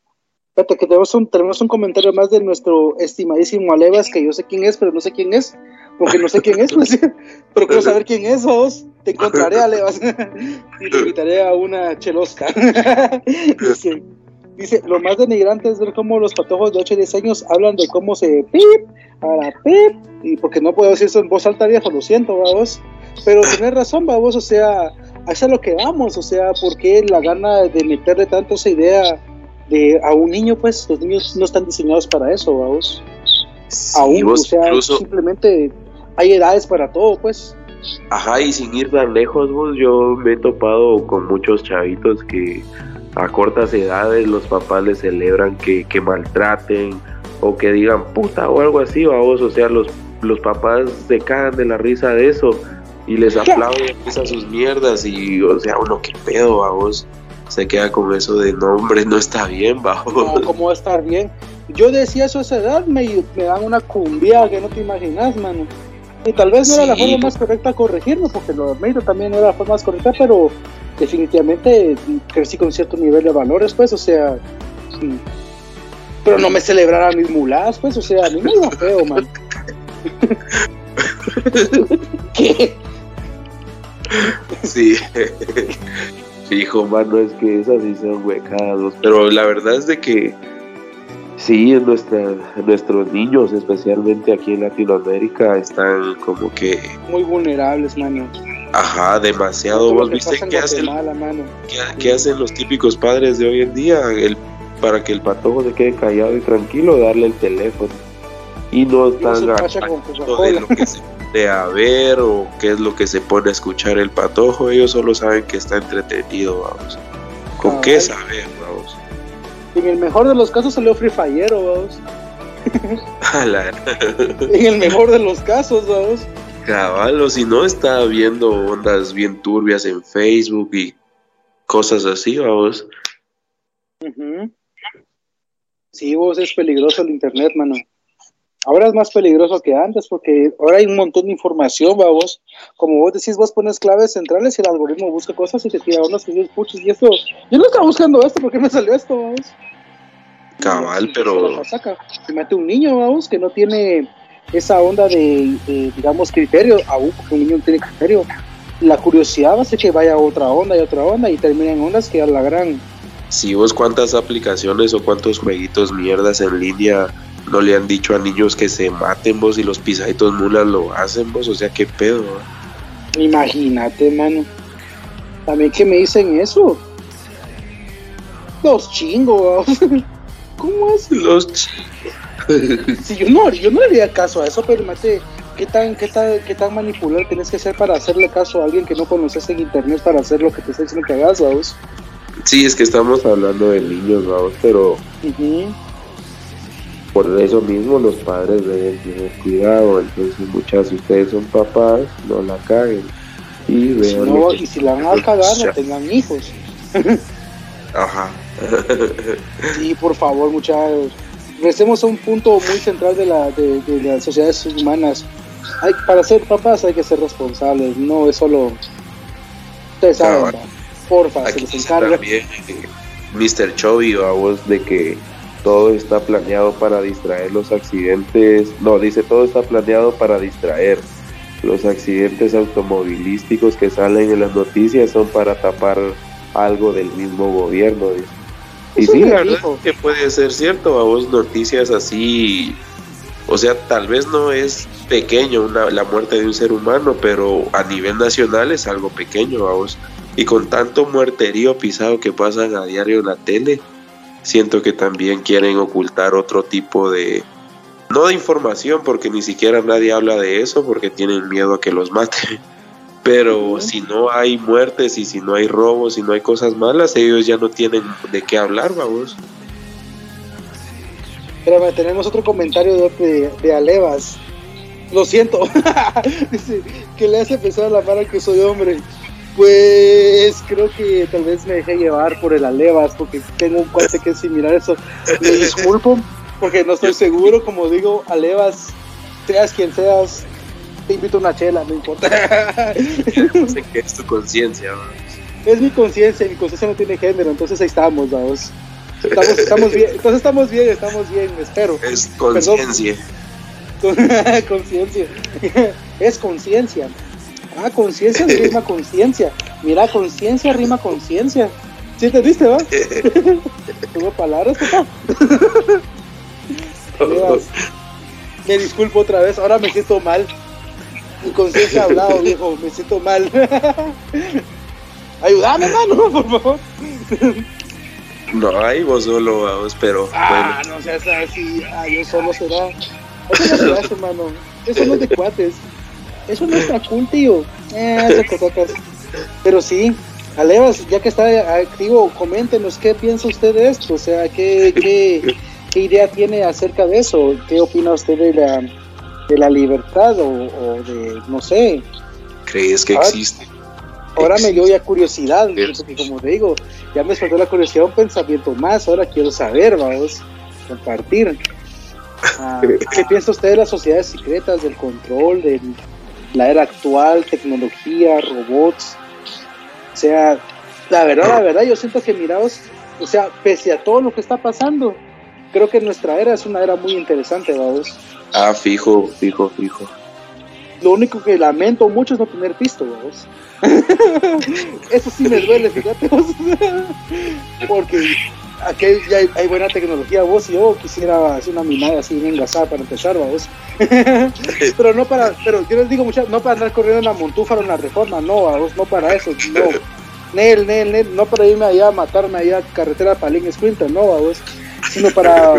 Espérate, que tenemos un, tenemos un comentario más de nuestro estimadísimo Alevas, que yo sé quién es, pero no sé quién es, porque no sé quién es, pues, pero quiero saber quién es vos. Te encontraré, Alevas, y te invitaré a una chelosca. dice, lo más denigrante es ver cómo los patojos de 8 y 10 años hablan de cómo se pip, para pip, y porque no puedo decir eso en voz alta, viejo, lo siento, vamos. Pero tenés razón, vamos, o sea, a eso es a lo que vamos, o sea, porque la gana de meterle tanto esa idea de a un niño, pues los niños no están diseñados para eso, vamos. Sí, Aún, o sea, incluso, simplemente hay edades para todo, pues. ajá, y sin ir tan lejos, vos, yo me he topado con muchos chavitos que a cortas edades los papás les celebran que, que maltraten o que digan puta o algo así, vamos, o sea, los, los papás se cagan de la risa de eso y les aplauden a sus mierdas y, o sea, uno qué pedo, vamos, se queda con eso de no, hombre, no está bien, vamos. No, ¿cómo va a estar bien? Yo decía eso a esa edad, me, me dan una cumbia que no te imaginas, mano. Y tal vez no era la forma más correcta corregirlo, porque lo de también no era la forma más correcta, pero definitivamente crecí con cierto nivel de valores, pues, o sea, pero no me celebrara mis muladas, pues, o sea, a mí me iba feo, man. ¿Qué? Sí. Hijo, mano, es que esas sí son huecados. Pero la verdad es de que sí, nuestra, nuestros niños, especialmente aquí en Latinoamérica, están como que... Muy vulnerables, mano. Ajá, demasiado. ¿Vos viste qué hacen, qué, hacen los típicos padres de hoy en día? El, para que el patojo se quede callado y tranquilo, darle el teléfono. Y no están de lo que se pone a ver o qué es lo que se pone a escuchar el patojo. Ellos solo saben que está entretenido, vamos. ¿Con qué saber, vamos? En el mejor de los casos salió Free Fire, vamos. en el mejor de los casos, vamos. Cabal, si no está viendo ondas bien turbias en Facebook y cosas así, vamos. Sí, vos es peligroso el internet, mano. Ahora es más peligroso que antes porque ahora hay un montón de información, vamos. Como vos decís, vos pones claves centrales y el algoritmo busca cosas y te tira ondas y puches y esto. Yo no estaba buscando esto, ¿por qué me salió esto, vamos? Cabal, pero. Se mete un niño, vamos, que no tiene esa onda de, digamos, criterio, aún porque un niño no tiene criterio, la curiosidad hace que vaya a otra onda y otra onda y termina en ondas que a la gran. Si vos cuántas aplicaciones o cuántos jueguitos mierdas en línea no le han dicho a niños que se maten vos y los pisaditos mulas lo hacen vos, o sea, qué pedo. Imagínate, mano. También que me dicen eso. Los chingos. ¿Cómo es? Los chingos sí, yo no, yo no le haría caso a eso, pero mate, ¿qué tan, qué tan, qué tan manipular tienes que ser para hacerle caso a alguien que no conoces en internet para hacer lo que te está diciendo que hagas, vamos? Sí, es que estamos hablando de niños, vamos, pero por eso mismo los padres deben tener cuidado. Entonces, muchas de ustedes son papás, no la caguen. Y vean. no, y si la van a cagar, no tengan hijos. Ajá. sí, por favor, muchachos regresemos a un punto muy central de, la, de, las sociedades humanas. Hay, para ser papás hay que ser responsables, no es solo. Ustedes saben, porfa, se les encarga. También, eh, Mr. Chovy, a vos de que todo está planeado para distraer los accidentes. No, dice todo está planeado para distraer. Los accidentes automovilísticos que salen en las noticias son para tapar algo del mismo gobierno. Dice. Y sí, la verdad que puede ser cierto, a vos noticias así, o sea, tal vez no es pequeño una, la muerte de un ser humano, pero a nivel nacional es algo pequeño, a vos. Y con tanto muerterío pisado que pasan a diario en la tele, siento que también quieren ocultar otro tipo de, no de información, porque ni siquiera nadie habla de eso, porque tienen miedo a que los maten pero si no hay muertes y si no hay robos y no hay cosas malas, ellos ya no tienen de qué hablar, vamos. Espérame, tenemos otro comentario de, de Alevas. Lo siento. Dice que le hace pensar a la mara que soy hombre. Pues creo que tal vez me dejé llevar por el Alevas, porque tengo un cuate que es similar a eso. Me disculpo, porque no estoy seguro. Como digo, Alevas, seas quien seas, te invito a una chela, no importa. no sé qué es tu conciencia. Es mi conciencia, mi conciencia no tiene género, entonces ahí estamos, vamos. Estamos, estamos bien, entonces estamos bien, estamos bien, espero. Es conciencia. conciencia. es conciencia. Ah, conciencia rima conciencia. Mira, conciencia rima conciencia. ¿Sí entendiste, va? Tengo palabras, papá. me disculpo otra vez, ahora me siento mal. Mi conciencia ha hablado, viejo, me siento mal. Ayúdame, mano, por favor. No, ahí vos solo, vamos, pero. Ah, no seas así. Ah, yo solo será. Eso no se hace, mano. Eso no es de cuates. Eso no es cool, tío. Eh, Pero sí, Alevas, ya que está activo, coméntenos qué piensa usted de esto. O sea, qué, qué, ¿qué idea tiene acerca de eso? ¿Qué opina usted de la, de la libertad o, o de, no sé? ¿Crees que Ahora- existe? Ahora me dio ya curiosidad, porque como te digo, ya me despertó la curiosidad, un pensamiento más, ahora quiero saber, vamos, compartir. Ah, ¿Qué piensa usted de las sociedades secretas, del control, de la era actual, tecnología, robots? O sea, la verdad, la verdad, yo siento que miraos, o sea, pese a todo lo que está pasando, creo que nuestra era es una era muy interesante, vamos. Ah, fijo, fijo, fijo. Lo único que lamento mucho es no tener pisto, vos. Eso sí me duele, fíjate vos. Porque aquí ya hay, hay buena tecnología, vos y yo quisiera hacer una minada así bien engasada para empezar, vos. pero no para, pero yo les digo muchachos, no para andar corriendo en la montúfara o en la reforma, no, vos, no para eso, no. Nel, Nel, Nel, no para irme allá a matarme allá a carretera Palín Sprinter, no, vos. Sino para,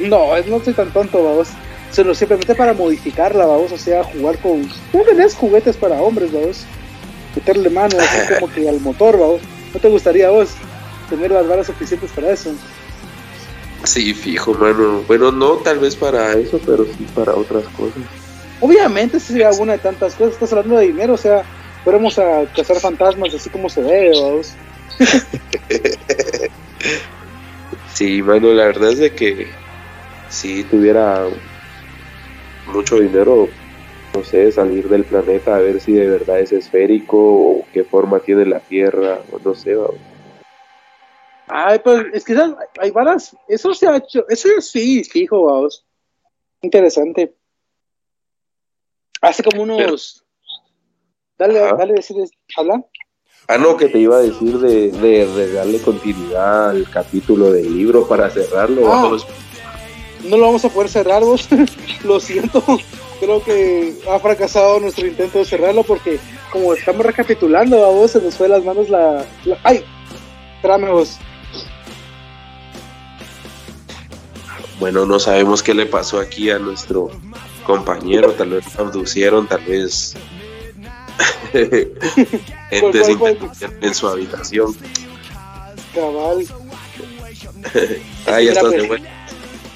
no, no soy tan tonto, vos sino simplemente para modificarla, vamos, o sea, jugar con... ¿No tenés juguetes para hombres, vamos? Meterle mano así como que al motor, vamos. ¿No te gustaría vos tener las balas suficientes para eso? Sí, fijo, mano. Bueno, no tal vez para eso, pero sí para otras cosas. Obviamente sería una de tantas cosas, estás hablando de dinero, o sea, fuéramos a cazar fantasmas así como se debe, vamos. Sí, mano, la verdad es de que si tuviera mucho dinero, no sé, salir del planeta a ver si de verdad es esférico o qué forma tiene la Tierra, o no sé, vamos. Ay, pues es que esas- hay varas, eso se ha hecho, eso sí, fijo, vamos. Interesante. Hace como unos... Dale, Ajá. dale, decides, habla. Ah, no, que te iba a decir de, de, de darle continuidad al capítulo del libro para cerrarlo. Ah. vamos. No lo vamos a poder cerrar vos. Lo siento. Creo que ha fracasado nuestro intento de cerrarlo porque como estamos recapitulando a vos se nos fue de las manos la, la- ay espérame vos. Bueno, no sabemos qué le pasó aquí a nuestro compañero, tal vez lo abducieron, tal vez intervinieron en su habitación. cabal. Ah, ya estás de vuelta.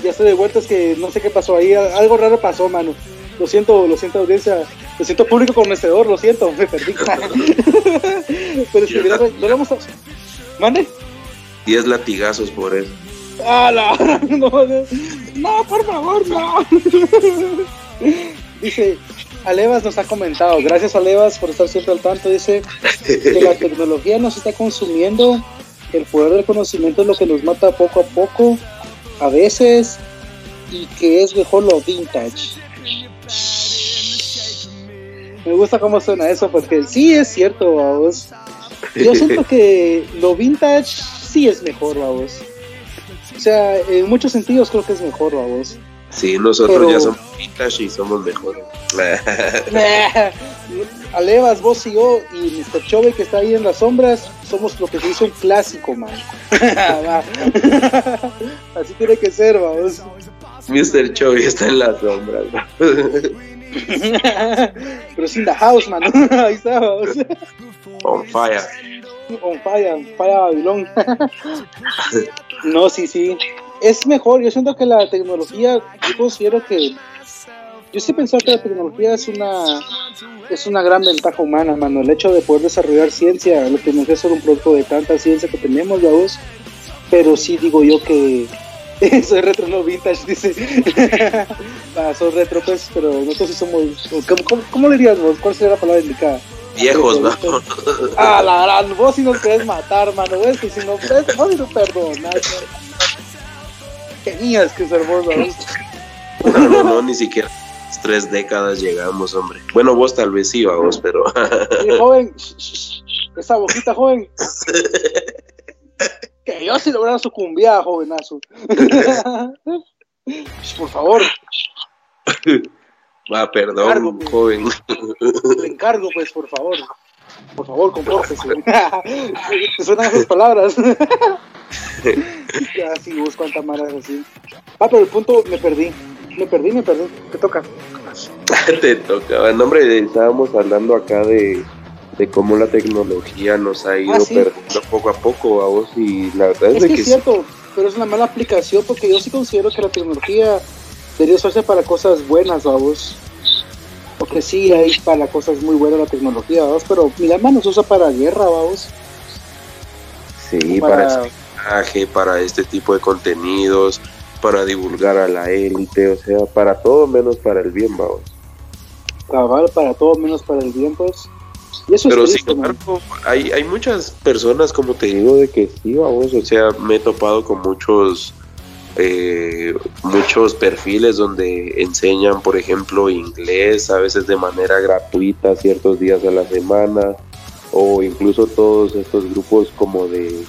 Ya estoy de vuelta es que no sé qué pasó ahí. Algo raro pasó mano. Lo siento lo siento audiencia. Lo siento público conocedor lo siento me perdí. Pero es que mira, no lo vamos a mande 10 latigazos por eso. ¡Ah, la- no, no, por favor, no. Dice, Alevas nos ha comentado, gracias Alevas por estar siempre al tanto, dice que la tecnología nos está consumiendo, el poder del conocimiento es lo que nos mata poco a poco, a veces, y que es mejor lo vintage. Me gusta cómo suena eso, porque sí es cierto, vamos. Yo siento que lo vintage sí es mejor, vamos. O sea, en muchos sentidos creo que es mejor, vamos. Sí, nosotros Pero- ya somos vintage y somos mejores. Alevas, vos y yo y Mr. Chove que está ahí en las sombras, somos lo que se dice un clásico, man. Así tiene que ser, vamos. Mr. Chovy está en las sombras. Pero sin the house, man. Ahí está, vamos. On fire. On fire, on fire Babilón. no, sí, sí. Es mejor, yo siento que la tecnología, yo considero que. Yo sí pensaba que la tecnología es una es una gran ventaja humana, mano. El hecho de poder desarrollar ciencia, la tecnología es solo un producto de tanta ciencia que tenemos, vamos. Pero sí digo yo que soy retro no vintage, dice. ah, soy retro, pues, pero nosotros sí somos. ¿Cómo, cómo, cómo le dirías vos? ¿Cuál sería la palabra indicada? Viejos, vamos. Ah, la gran, vos si nos querés matar, mano, es que si no, vos si no perdonas, Tenías que ser vos, ¿no? No, no, no, ni siquiera tres décadas llegamos, hombre. Bueno, vos tal vez sí, vamos, pero Y, joven, esa boquita, joven. Que yo si lograra su cumbia, jovenazo. Por favor, va, perdón, pues. joven. le encargo, pues, por favor. Por favor, compórtese. Te suenan esas palabras. ya, sí, vos cuántas malas así. Ah, pero el punto, me perdí. Me perdí, me perdí. Te toca. Te tocaba. No, hombre, estábamos hablando acá de, de cómo la tecnología nos ha ido Ah, sí. perdiendo poco a poco a vos y la verdad es, Es de que que es cierto, pero es una mala aplicación porque yo sí considero que la tecnología debería usarse para cosas buenas, vamos. Porque sí hay para cosas muy buenas la tecnología, vamos, pero mi alma se usa para guerra, vamos. Sí, para, espionaje, para este tipo de contenidos, para divulgar a la élite, o sea, para todo menos para el bien, vamos. Cabal, para todo menos para el bien, pues. Pero sin embargo, hay, hay muchas personas, como te digo, de que sí, vamos, o sea, me he topado con muchos eh, muchos perfiles donde enseñan, por ejemplo, inglés, a veces de manera gratuita, ciertos días a la semana, o incluso todos estos grupos como de,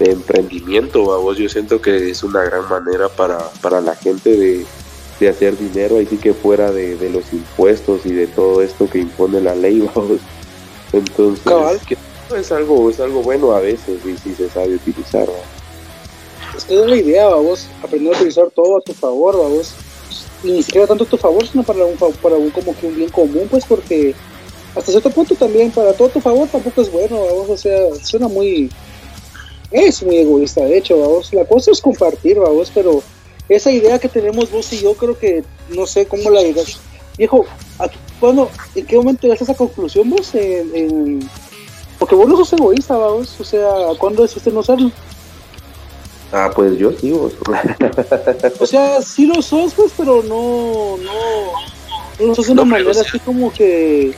emprendimiento, vamos, yo siento que es una gran manera para, para la gente de, hacer dinero, ahí sí que fuera de, los impuestos y de todo esto que impone la ley, vamos. Entonces, es algo, es algo bueno a veces y si se sabe utilizar. Es que es una idea, vamos, aprender a utilizar todo a tu favor, vamos. Y ni siquiera tanto a tu favor, sino para un, para un como que un bien común, pues porque hasta cierto punto también para todo tu favor tampoco es bueno, vamos, o sea, suena muy, es muy egoísta, de hecho, vamos, la cosa es compartir, vamos, pero esa idea que tenemos vos y yo creo que, no sé cómo la digas, viejo, cuando, ¿en qué momento llegaste a esa conclusión vos? En, porque vos no sos egoísta, vamos, o sea, ¿cuándo decidiste no serlo? Ah, pues yo sí, vos. o sea, sí lo sos, pues, pero no, no, no lo sos de una manera así como que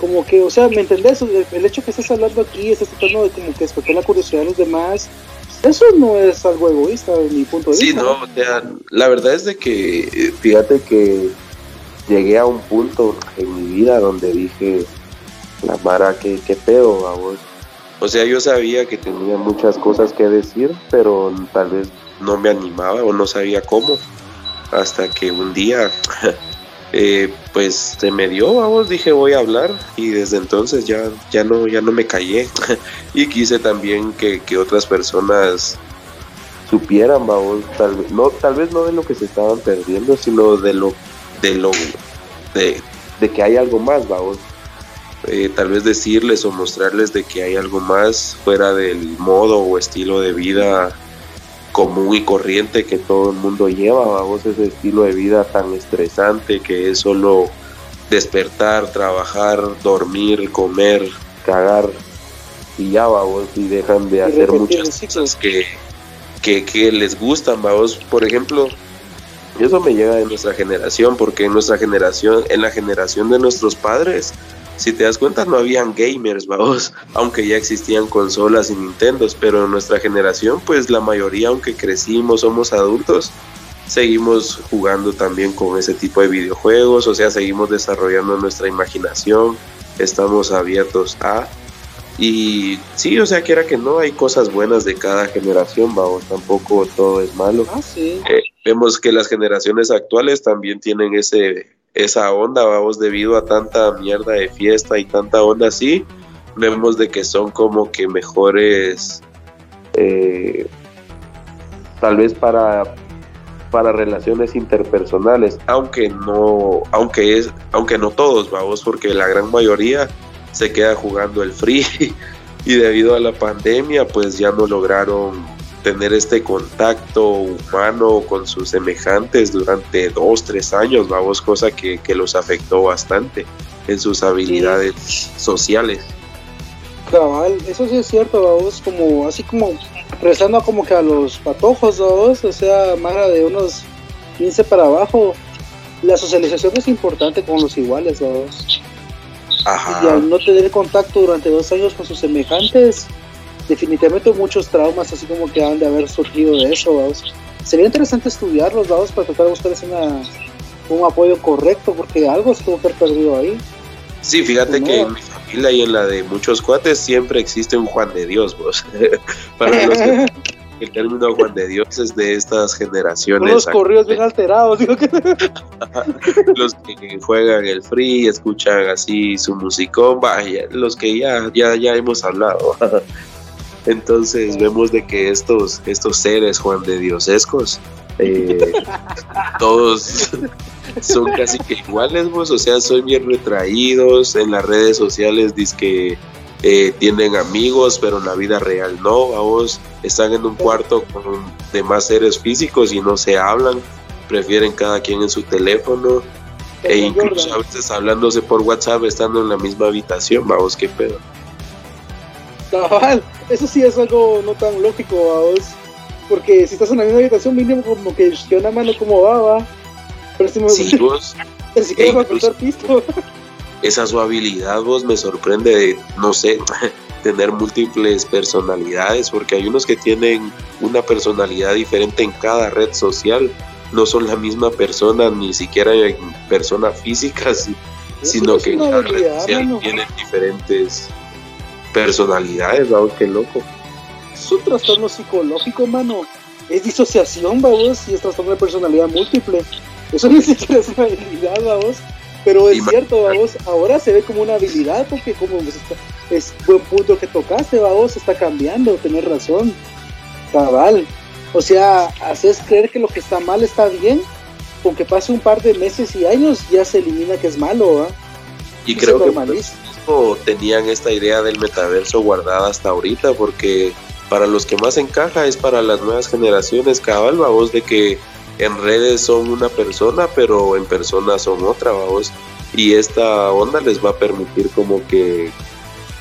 como que, o sea, ¿me entendés? El, hecho que estés hablando aquí, estás tratando de como que despertar la curiosidad de los demás, eso no es algo egoísta de mi punto de vista. Sí, no, o sea, la verdad es de que, fíjate que llegué a un punto en mi vida donde dije, la Mara, qué, qué pedo, vos. O sea, yo sabía que tenía muchas cosas que decir, pero tal vez no me animaba o no sabía cómo. Hasta que un día eh, pues se me dio, vamos, dije voy a hablar y desde entonces ya, ya, no, ya no me callé y quise también que, otras personas supieran, vamos, tal vez, no, tal vez no de lo que se estaban perdiendo, sino de lo, de lo, de, que hay algo más, vamos. Eh, tal vez decirles o mostrarles de que hay algo más fuera del modo o estilo de vida común y corriente que todo el mundo lleva, vamos, ese estilo de vida tan estresante que es solo despertar, trabajar, dormir, comer, cagar y ya, vamos, y dejan de hacer muchas cosas que, que, que les gustan, vamos, por ejemplo, eso me llega de nuestra generación, porque en nuestra generación, en la generación de nuestros padres, si te das cuenta no habían gamers, vamos, aunque ya existían consolas y Nintendos, pero en nuestra generación pues la mayoría, aunque crecimos, somos adultos, seguimos jugando también con ese tipo de videojuegos, o sea, seguimos desarrollando nuestra imaginación, estamos abiertos a... Y sí, o sea, quiera que no, hay cosas buenas de cada generación, vamos, tampoco todo es malo. Ah, sí. Eh, vemos que las generaciones actuales también tienen ese esa onda, vamos, debido a tanta mierda de fiesta y tanta onda así, vemos de que son como que mejores, eh, tal vez para para relaciones interpersonales, aunque no, aunque es, aunque no todos, vamos, porque la gran mayoría se queda jugando el free y debido a la pandemia, pues ya no lograron tener este contacto humano con sus semejantes durante dos, tres años, vamos, cosa que, los afectó bastante en sus habilidades sociales. Cabal, eso sí es cierto, vamos, como así como rezando como que a los patojos, vamos, o sea, más de unos 15 para abajo, la socialización es importante con los iguales, vamos. Y al no tener contacto durante dos años con sus semejantes, definitivamente muchos traumas así como que han de haber surgido de eso, vamos. Sería interesante estudiarlos, vamos, para tratar de buscarles una, un apoyo correcto, porque algo estuvo perdido ahí. Sí, fíjate que en mi familia y en la de muchos cuates siempre existe un Juan de Dios, vos. para los que el término Juan de Dios es de estas generaciones. Los corridos bien alterados, digo que... los que juegan el free, escuchan así su musicón, vaya, los que ya, ya, ya hemos hablado. Entonces vemos de que estos, estos seres Juan de Diosescos, eh, todos son casi que iguales, vos, o sea, son bien retraídos en las redes sociales, dice que eh, tienen amigos, pero en la vida real no, vos están en un cuarto con demás seres físicos y no se hablan, prefieren cada quien en su teléfono e incluso a veces hablándose por WhatsApp estando en la misma habitación, vamos, qué pedo. Eso sí es algo no tan lógico, vamos, porque si estás en la misma habitación mínimo como que que una mano como va, va. Pero si me sí, vos, siquiera contar pisto. esa su habilidad vos me sorprende de, no sé, tener múltiples personalidades, porque hay unos que tienen una personalidad diferente en cada red social, no son la misma persona, ni siquiera en persona física, sino que en cada red social tienen diferentes personalidades, vamos, qué loco. Es un trastorno psicológico, mano. Es disociación, vamos, y es trastorno de personalidad múltiple. Eso ni siquiera es una habilidad, vamos. Pero es cierto, vamos, ahora se ve como una habilidad porque como es buen punto que tocaste, vamos, está cambiando, tenés razón, cabal. O sea, haces creer que lo que está mal está bien, con que pase un par de meses y años ya se elimina que es malo, ¿va? Y creo que tenían esta idea del metaverso guardada hasta ahorita, porque para los que más encaja es para las nuevas generaciones, cabal, vamos, de que en redes son una persona, pero en persona son otra, vamos. Y esta onda les va a permitir como que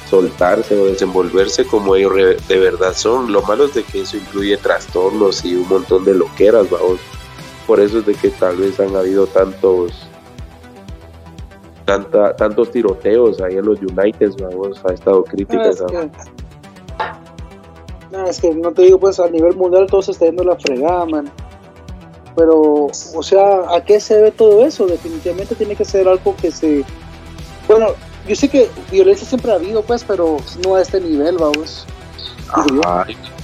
soltarse o desenvolverse como ellos de verdad son. Lo malo es de que eso incluye trastornos y un montón de loqueras, vamos. Por eso es de que tal vez han habido tantos tanta, tantos tiroteos ahí en los United, vamos, ha estado críticas. No, es que, no, te digo, pues a nivel mundial todo se está yendo la fregada, man. Pero, o sea, ¿a qué se debe todo eso? Definitivamente tiene que ser algo que se... Bueno, yo sé que violencia siempre ha habido, pues, pero no a este nivel, vamos.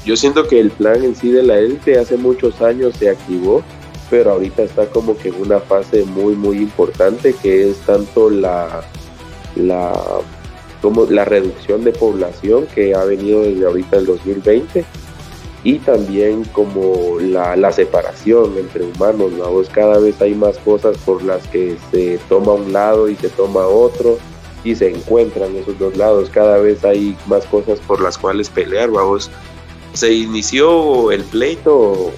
Yo siento que el plan en sí de la élite hace muchos años se activó, pero ahorita está como que en una fase muy, muy importante que es tanto la, la, como la reducción de población que ha venido desde ahorita el 2020 y también como la, separación entre humanos, cada vez hay más cosas por las que se toma un lado y se toma otro y se encuentran esos dos lados, cada vez hay más cosas por las cuales pelear, vamos. Se inició el pleito,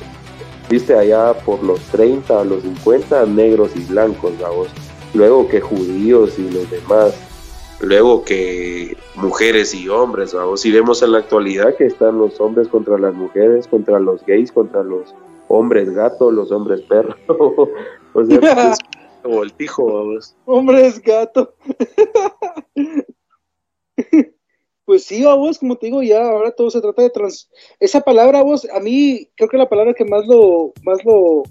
viste, allá por los 30, los 50, negros y blancos, vamos. Luego que judíos y los demás luego que mujeres y hombres, vamos, si vemos en la actualidad que están los hombres contra las mujeres, contra los gays, contra los hombres gato, los hombres perro, o sea, pues, el vamos. Hombres gato. pues sí, vos, como te digo, ya ahora todo se trata de trans... Esa palabra, vos, a mí creo que la palabra que más lo, más lo,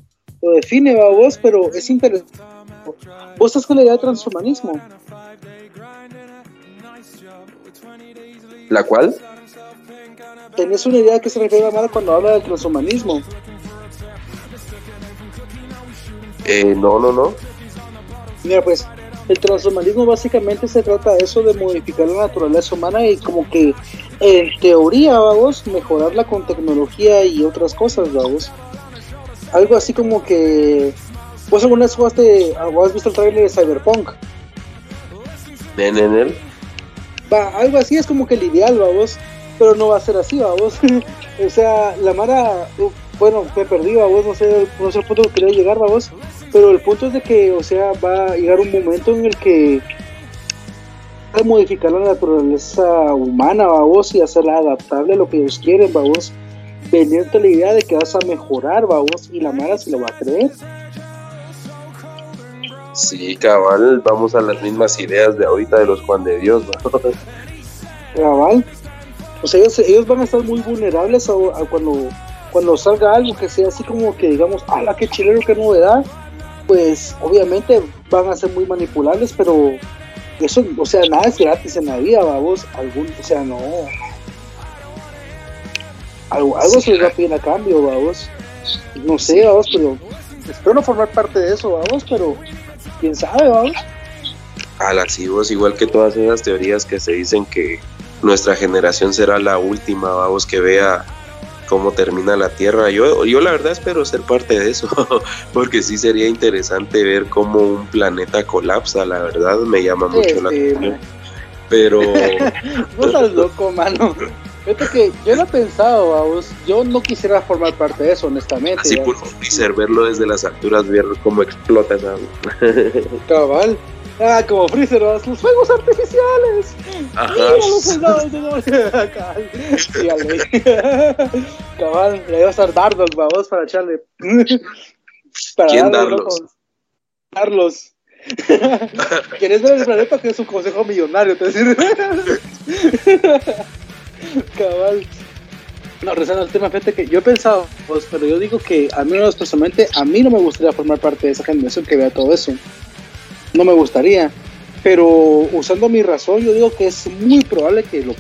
lo define, vos, pero es interesante. ¿Vos estás con la idea de transhumanismo? ¿La cual? ¿Tenés una idea que se refiere a Mara cuando habla del transhumanismo? Eh, no, no, no. Mira, pues el transhumanismo básicamente se trata de eso de modificar la naturaleza humana y como que en teoría, vamos, mejorarla con tecnología y otras cosas, vamos. Algo así como que... ¿Vos alguna vez jugaste, has visto el trailer de Cyberpunk? ¿En, en él? va, algo así es como que el ideal, vamos, pero no va a ser así, vamos. o sea, la Mara, bueno, me perdí, vamos, no sé, no sé el punto que quería llegar, vamos, pero el punto es de que, o sea, va a llegar un momento en el que a modificar la naturaleza humana, vamos, y hacerla adaptable a lo que ellos quieren, vamos, vendiendo la idea de que vas a mejorar, vamos, y la Mara se lo va a creer. Sí, cabal, vamos a las mismas ideas de ahorita de los Juan de Dios, Cabal. O sea, ellos, van a estar muy vulnerables a, cuando, cuando salga algo que sea así como que digamos, ¡ala, qué chileno, qué novedad! Pues obviamente van a ser muy manipulables, pero eso, o sea, nada es gratis en la vida, vamos, algún, o sea, no. Algo, algo se les va a pedir a cambio, vamos. No sé, vamos, pero espero no formar parte de eso, vamos, pero quién sabe, vamos. A las vos, igual que todas esas teorías que se dicen que nuestra generación será la última, vamos, que vea cómo termina la Tierra. Yo, yo la verdad espero ser parte de eso, porque sí sería interesante ver cómo un planeta colapsa, la verdad me llama mucho la atención. Pero. no estás loco, mano. Fíjate que yo lo he pensado, vamos. Yo no quisiera formar parte de eso, honestamente. Así por Freezer, verlo desde las alturas, ver cómo explota esa. Cabal. Ah, como Freezer, los fuegos artificiales. Ajá. Mira los soldados de Cabal. Cabal, le iba a estar dardos, vamos, para echarle. para ¿Quién darlos? Darlos. ¿Quieres ver el planeta que es un consejo millonario? Te decir. Cabal. No, rezando el tema, fíjate que yo he pensado, pues, pero yo digo que a mí personalmente, a mí no me gustaría formar parte de esa generación que vea todo eso. No me gustaría. Pero usando mi razón, yo digo que es muy probable que lo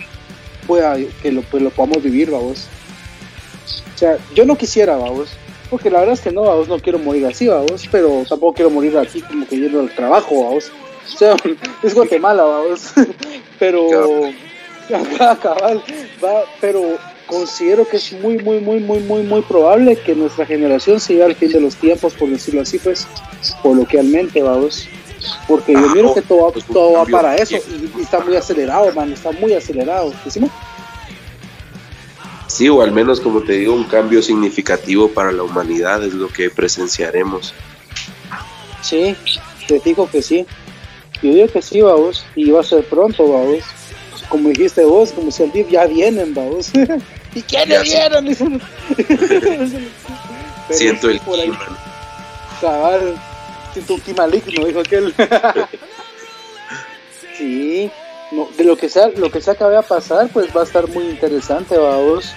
pueda, que lo, pues, lo podamos vivir, vamos. O sea, yo no quisiera, vamos. Porque la verdad es que no, vamos, no quiero morir así, vamos. Pero tampoco quiero morir aquí como que yendo al trabajo, vamos. O sea, es Guatemala, vamos. pero cabal, va, pero considero que es muy, muy, muy, muy, muy, muy probable que nuestra generación se al fin de los tiempos, por decirlo así, pues, coloquialmente, vamos. Porque yo miro que todo, todo va para eso y, está muy acelerado, man, está muy acelerado. ¿Decimos? Sí, o al menos, como te digo, un cambio significativo para la humanidad es lo que presenciaremos. Sí, te digo que sí. Yo digo que sí, vamos, y va a ser pronto, vamos como dijiste vos, como si el DIF ya vienen, vamos. ¿Y quiénes vienen? Siento el clima. Cabal, siento clima líquido, dijo aquel. sí, no, de lo que sea, lo que sea que vaya a pasar, pues va a estar muy interesante, vamos.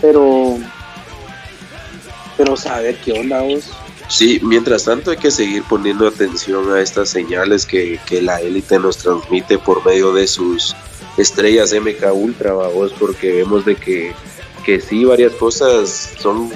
Pero, pero saber qué onda, vos. Sí, mientras tanto hay que seguir poniendo atención a estas señales que, que la élite nos transmite por medio de sus estrellas MK Ultra, vos, porque vemos de que, que sí, varias cosas son,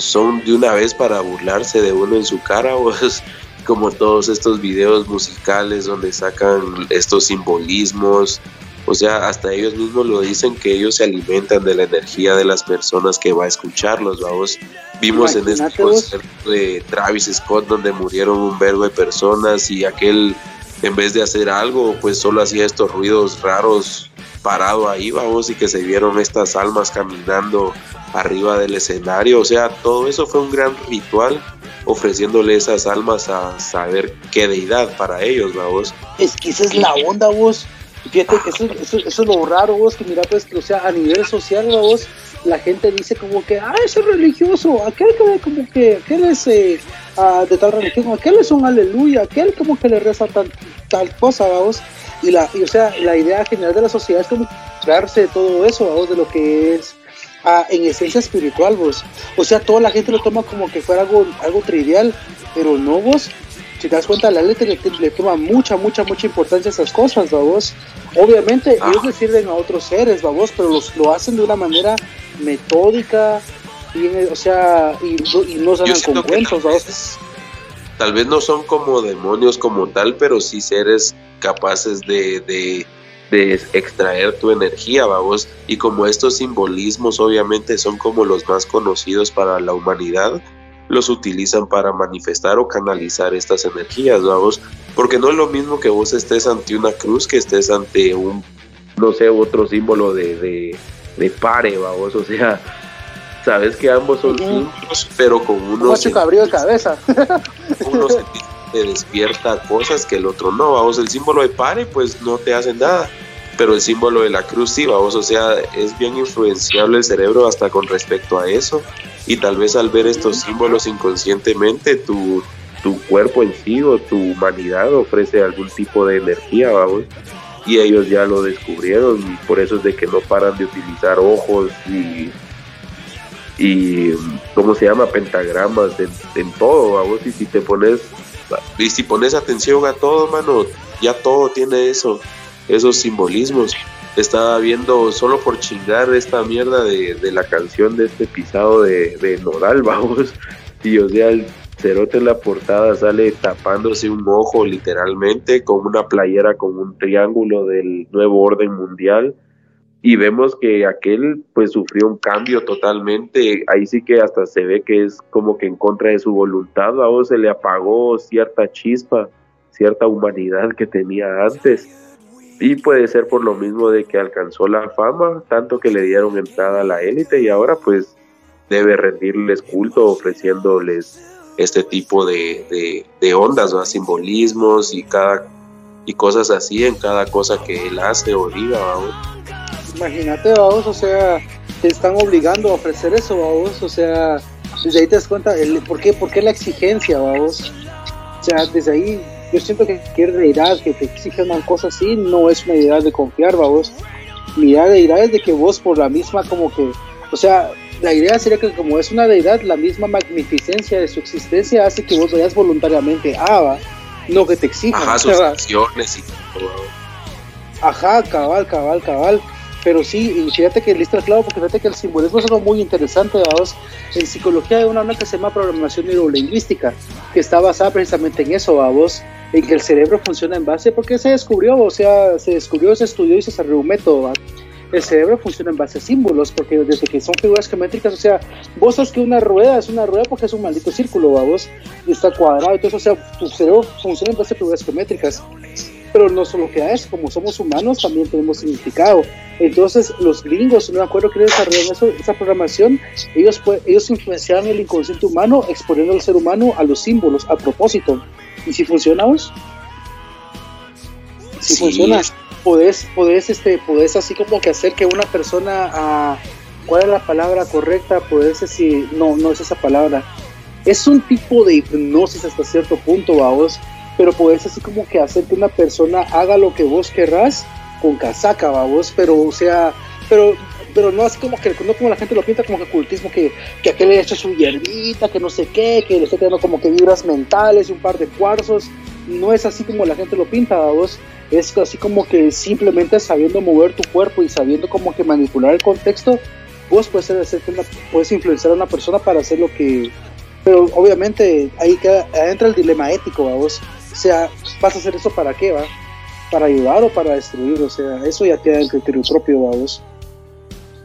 son de una vez para burlarse de uno en su cara, vos, como todos estos videos musicales donde sacan estos simbolismos, o sea, hasta ellos mismos lo dicen que ellos se alimentan de la energía de las personas que va a escucharlos, vamos. Vimos en este concierto de Travis Scott donde murieron un verbo de personas y aquel en vez de hacer algo, pues solo hacía estos ruidos raros parado ahí, vamos, y que se vieron estas almas caminando arriba del escenario. O sea, todo eso fue un gran ritual ofreciéndole esas almas a saber qué deidad para ellos, vamos. Es que esa es la onda, vos. Fíjate que eso, eso, eso, es lo raro, vos, que mira, pues, o sea, a nivel social, vos, la gente dice como que, ah, ese religioso, aquel que como que, aquel es eh, ah, de tal religión, aquel es un aleluya, aquel como que le reza tal, tal cosa, vamos. Y, la, y, o sea, la idea general de la sociedad es como darse de todo eso, vamos, de lo que es ah, en esencia espiritual, vos. O sea, toda la gente lo toma como que fuera algo, algo trivial, pero no, vos si te das cuenta, la letra le, toma mucha, mucha, mucha importancia a esas cosas, vamos. Obviamente, ah. ellos le sirven a otros seres, vamos, pero los, lo hacen de una manera metódica, y, o sea, y, no salen con cuentos, vamos. Tal vez no son como demonios como tal, pero sí seres capaces de, de, de extraer tu energía, vamos. Y como estos simbolismos obviamente son como los más conocidos para la humanidad, los utilizan para manifestar o canalizar estas energías, vamos, porque no es lo mismo que vos estés ante una cruz que estés ante un, no sé, otro símbolo de, de, pare, vamos, o sea, sabes que ambos son símbolos, pero con uno... se de cabeza. uno se te despierta cosas que el otro no, vamos, el símbolo de pare pues no te hace nada, pero el símbolo de la cruz sí, vamos, o sea, es bien influenciable el cerebro hasta con respecto a eso y tal vez al ver estos símbolos inconscientemente tu, tu cuerpo en sí o tu humanidad ofrece algún tipo de energía, vamos. Y ellos ya lo descubrieron y por eso es de que no paran de utilizar ojos y, y ¿cómo se llama? Pentagramas en, todo, vamos. Y si te pones, y si pones atención a todo, mano, ya todo tiene eso, esos simbolismos estaba viendo solo por chingar esta mierda de, la canción de este pisado de, de Nodal, vamos. Y o sea, el cerote en la portada sale tapándose un ojo literalmente con una playera con un triángulo del nuevo orden mundial. Y vemos que aquel pues sufrió un cambio totalmente. Ahí sí que hasta se ve que es como que en contra de su voluntad. A vos se le apagó cierta chispa, cierta humanidad que tenía antes y puede ser por lo mismo de que alcanzó la fama, tanto que le dieron entrada a la élite y ahora pues debe rendirles culto ofreciéndoles este tipo de, de, ondas, ¿no? simbolismos y cada y cosas así en cada cosa que él hace o diga. Imagínate, vamos, o sea, te están obligando a ofrecer eso, vamos, o sea, desde ahí te das cuenta, ¿por, qué, ¿por qué la exigencia, vamos? O sea, desde ahí yo siento que cualquier deidad que te exija una cosa así no es una deidad de confiar, vamos. Mi idea de deidad es de que vos por la misma como que, o sea, la idea sería que como es una deidad, la misma magnificencia de su existencia hace que vos vayas voluntariamente a, ¿va? no que te exija. Ajá, sus acciones y todo. Ajá, cabal, cabal, cabal. Pero sí, y fíjate que listo claro, porque fíjate que el simbolismo es algo muy interesante, vamos. En psicología hay una, que se llama programación neurolingüística, que está basada precisamente en eso, vamos, en que el cerebro funciona en base, porque se descubrió, o sea, se descubrió, se estudió y se desarrolló un método, el cerebro funciona en base a símbolos, porque desde que son figuras geométricas, o sea, vos sabes que una rueda es una rueda porque es un maldito círculo, vos, y está cuadrado, entonces, o sea, tu cerebro funciona en base a figuras geométricas. Pero no solo queda eso, como somos humanos también tenemos significado. Entonces, los gringos, no me acuerdo que desarrollaron eso, esa programación, ellos, ellos influenciaron el inconsciente humano exponiendo al ser humano a los símbolos a propósito. ¿Y si funciona vos? Si funciona podés, podés, este, podés así como que hacer que una persona, ah, ¿cuál es la palabra correcta? Podés decir, no, no es esa palabra. Es un tipo de hipnosis hasta cierto punto, vos, pero podés así como que hacer que una persona haga lo que vos querrás con casaca, vos, pero o sea, pero pero no así como que no como la gente lo pinta como que ocultismo que, que aquel le ha hecho su hierbita, que no sé qué, que le está teniendo como que vibras mentales y un par de cuarzos, no es así como la gente lo pinta, vos es así como que simplemente sabiendo mover tu cuerpo y sabiendo como que manipular el contexto, vos puedes, hacer puedes influenciar a una persona para hacer lo que... Pero obviamente ahí entra el dilema ético, vos. O sea, ¿vas a hacer eso para qué, va? ¿Para ayudar o para destruir? O sea, eso ya queda en criterio propio, vos.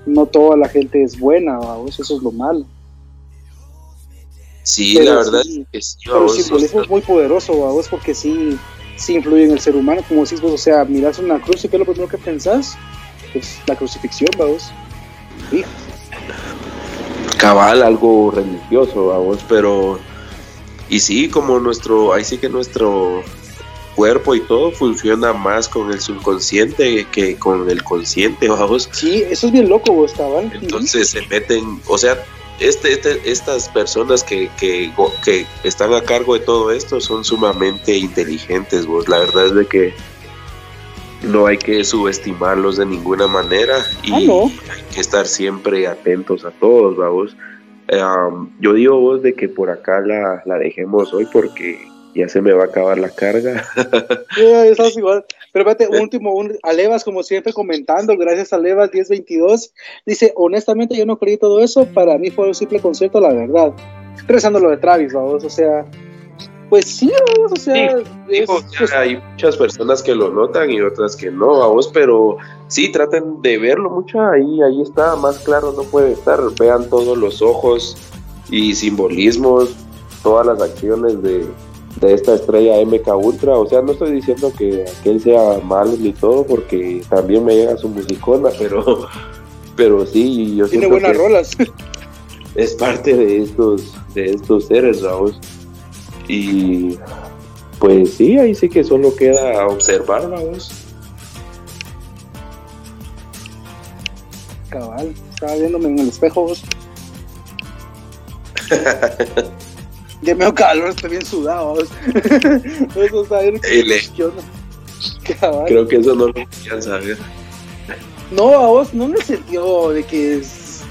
No toda la gente es buena, vos. Eso es lo malo. Sí, la verdad es que sí, Pero el simbolismo es muy poderoso, vos, porque sí sí influye en el ser humano, como decís vos, o sea, miras una cruz y qué es lo primero que pensás, pues la crucifixión, vamos. Cabal, algo religioso, vamos, pero y sí, como nuestro, ahí sí que nuestro cuerpo y todo funciona más con el subconsciente que con el consciente, vamos. Sí, eso es bien loco, vos, cabal. Entonces se meten, o sea, este, este, estas personas que, que, que, están a cargo de todo esto son sumamente inteligentes, vos. La verdad es de que no hay que subestimarlos de ninguna manera y ah, hay que estar siempre atentos a todos, vamos. Yo digo vos de que por acá la, la dejemos hoy porque ya se me va a acabar la carga. Sí, igual. Pero espérate, último, un, Alevas, como siempre, comentando, gracias a Alevas 1022, dice, honestamente yo no creí todo eso, para mí fue un simple concierto, la verdad. Rezando lo de Travis, vamos, o sea, pues sí, vamos, o sea... hay muchas personas que lo notan y otras que no, vamos, pero sí, traten de verlo mucho, ahí, ahí está, más claro no puede estar, vean todos los ojos y simbolismos, todas las acciones de de esta estrella MK Ultra. O sea, no estoy diciendo que aquel sea malo ni todo, porque también me llega su musicona, pero, pero sí, yo Tiene buenas rolas. Es parte de estos, de estos seres, vamos. Y pues sí, ahí sí que solo queda observar, vamos. Cabal, estaba viéndome en el espejo, vos. Ya me calor, estoy bien sudado. eso está bien. Creo que eso no lo querían saber. No, a vos no me sentió de que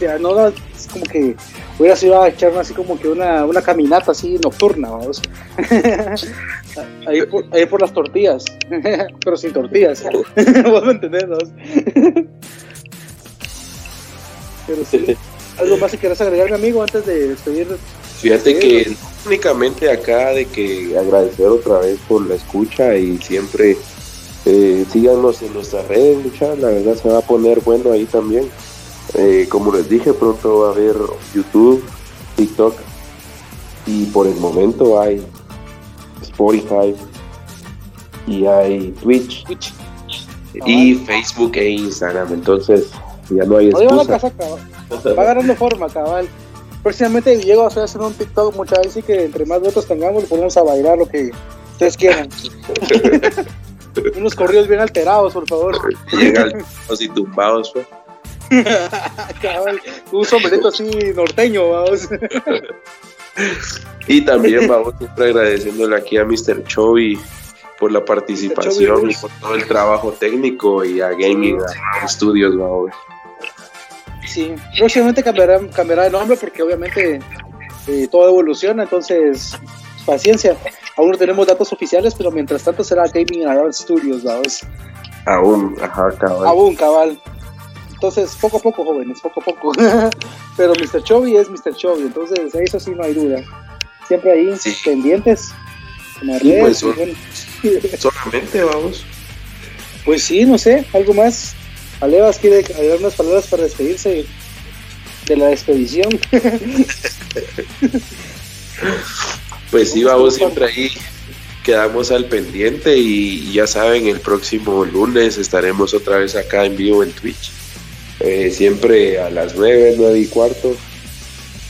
ya no es como que hubiera sido a echarme así como que una, una caminata así nocturna, vamos. ahí, por, ahí por las tortillas, pero sin tortillas. vos me entendés, ¿no? pero sí. ¿Algo más que quieras agregar, mi amigo, antes de despedir Fíjate que únicamente acá de que agradecer otra vez por la escucha y siempre eh, síganos en nuestras redes, muchachos, la verdad se va a poner bueno ahí también. Eh, como les dije, pronto va a haber YouTube, TikTok y por el momento hay Spotify y hay Twitch. y Facebook e Instagram. Entonces, ya no hay la excusa. casa, cabal. va agarrando forma, cabal. Próximamente llego a hacer un TikTok muchas veces que entre más votos tengamos le ponemos a bailar lo que ustedes quieran. Unos corridos bien alterados, por favor. Llegan así tumbados, pues. Cabal. Un sombrerito así norteño, vamos. Y también vamos siempre agradeciéndole aquí a Mr. Chovy por la participación y por todo el trabajo técnico y a Gaming Studios, vamos. Sí, próximamente cambiará, cambiará de nombre porque obviamente eh, todo evoluciona, entonces paciencia. Aún no tenemos datos oficiales, pero mientras tanto será Gaming Around Studios, vamos. Aún, ajá, cabal. Aún, cabal. Entonces, poco a poco, jóvenes, poco a poco. pero Mr. Chovy es Mr. Chovy, entonces eso sí no hay duda. Siempre ahí, Sí. pendientes. En redes, pues, bueno. Solamente vamos. Pues sí, no sé, algo más. Alevas quiere agregar unas palabras para despedirse de la expedición. Pues sí, vamos siempre ahí. Quedamos al pendiente y ya saben, el próximo lunes estaremos otra vez acá en vivo en Twitch. Eh, siempre a las 9, 9 y cuarto,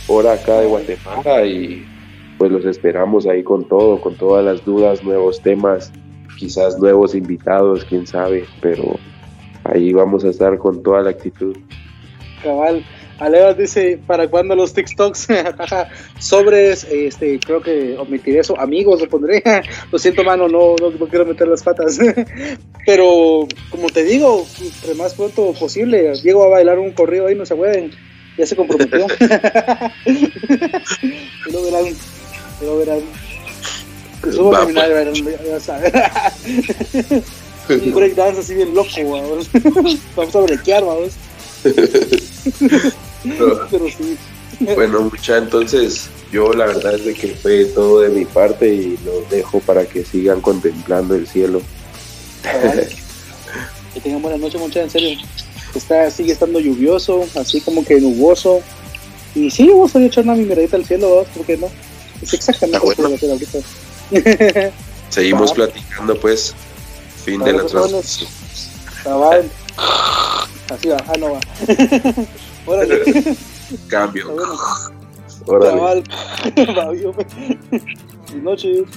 hora acá de Guatemala y pues los esperamos ahí con todo, con todas las dudas, nuevos temas, quizás nuevos invitados, quién sabe, pero ahí vamos a estar con toda la actitud. Cabal. Alevas dice, ¿para cuándo los TikToks? Sobres, este, creo que omitiré eso. Amigos, lo pondré. lo siento, mano, no, no, no quiero meter las patas. Pero, como te digo, entre más pronto posible, llego a bailar un corrido ahí, no se pueden. Ya se comprometió. y lo verán. y lo verán. Subo a Va, bailar, ya- ya saben. un breakdance así bien loco, vamos. Vamos a brequear, vamos. Pero sí. Bueno, mucha, entonces yo la verdad es de que fue todo de mi parte y los dejo para que sigan contemplando el cielo. Que tengan buena noche, muchachos, en serio. Está, sigue estando lluvioso, así como que nuboso. Y sí, vamos a echar una miradita al cielo, ¿verdad? ¿por qué no? Es exactamente lo que voy a hacer ahorita. Seguimos Va. platicando pues. Fin de la transmisión. Así va, ah, no va. Órale, Cambio. Órale. Cabal. Noches.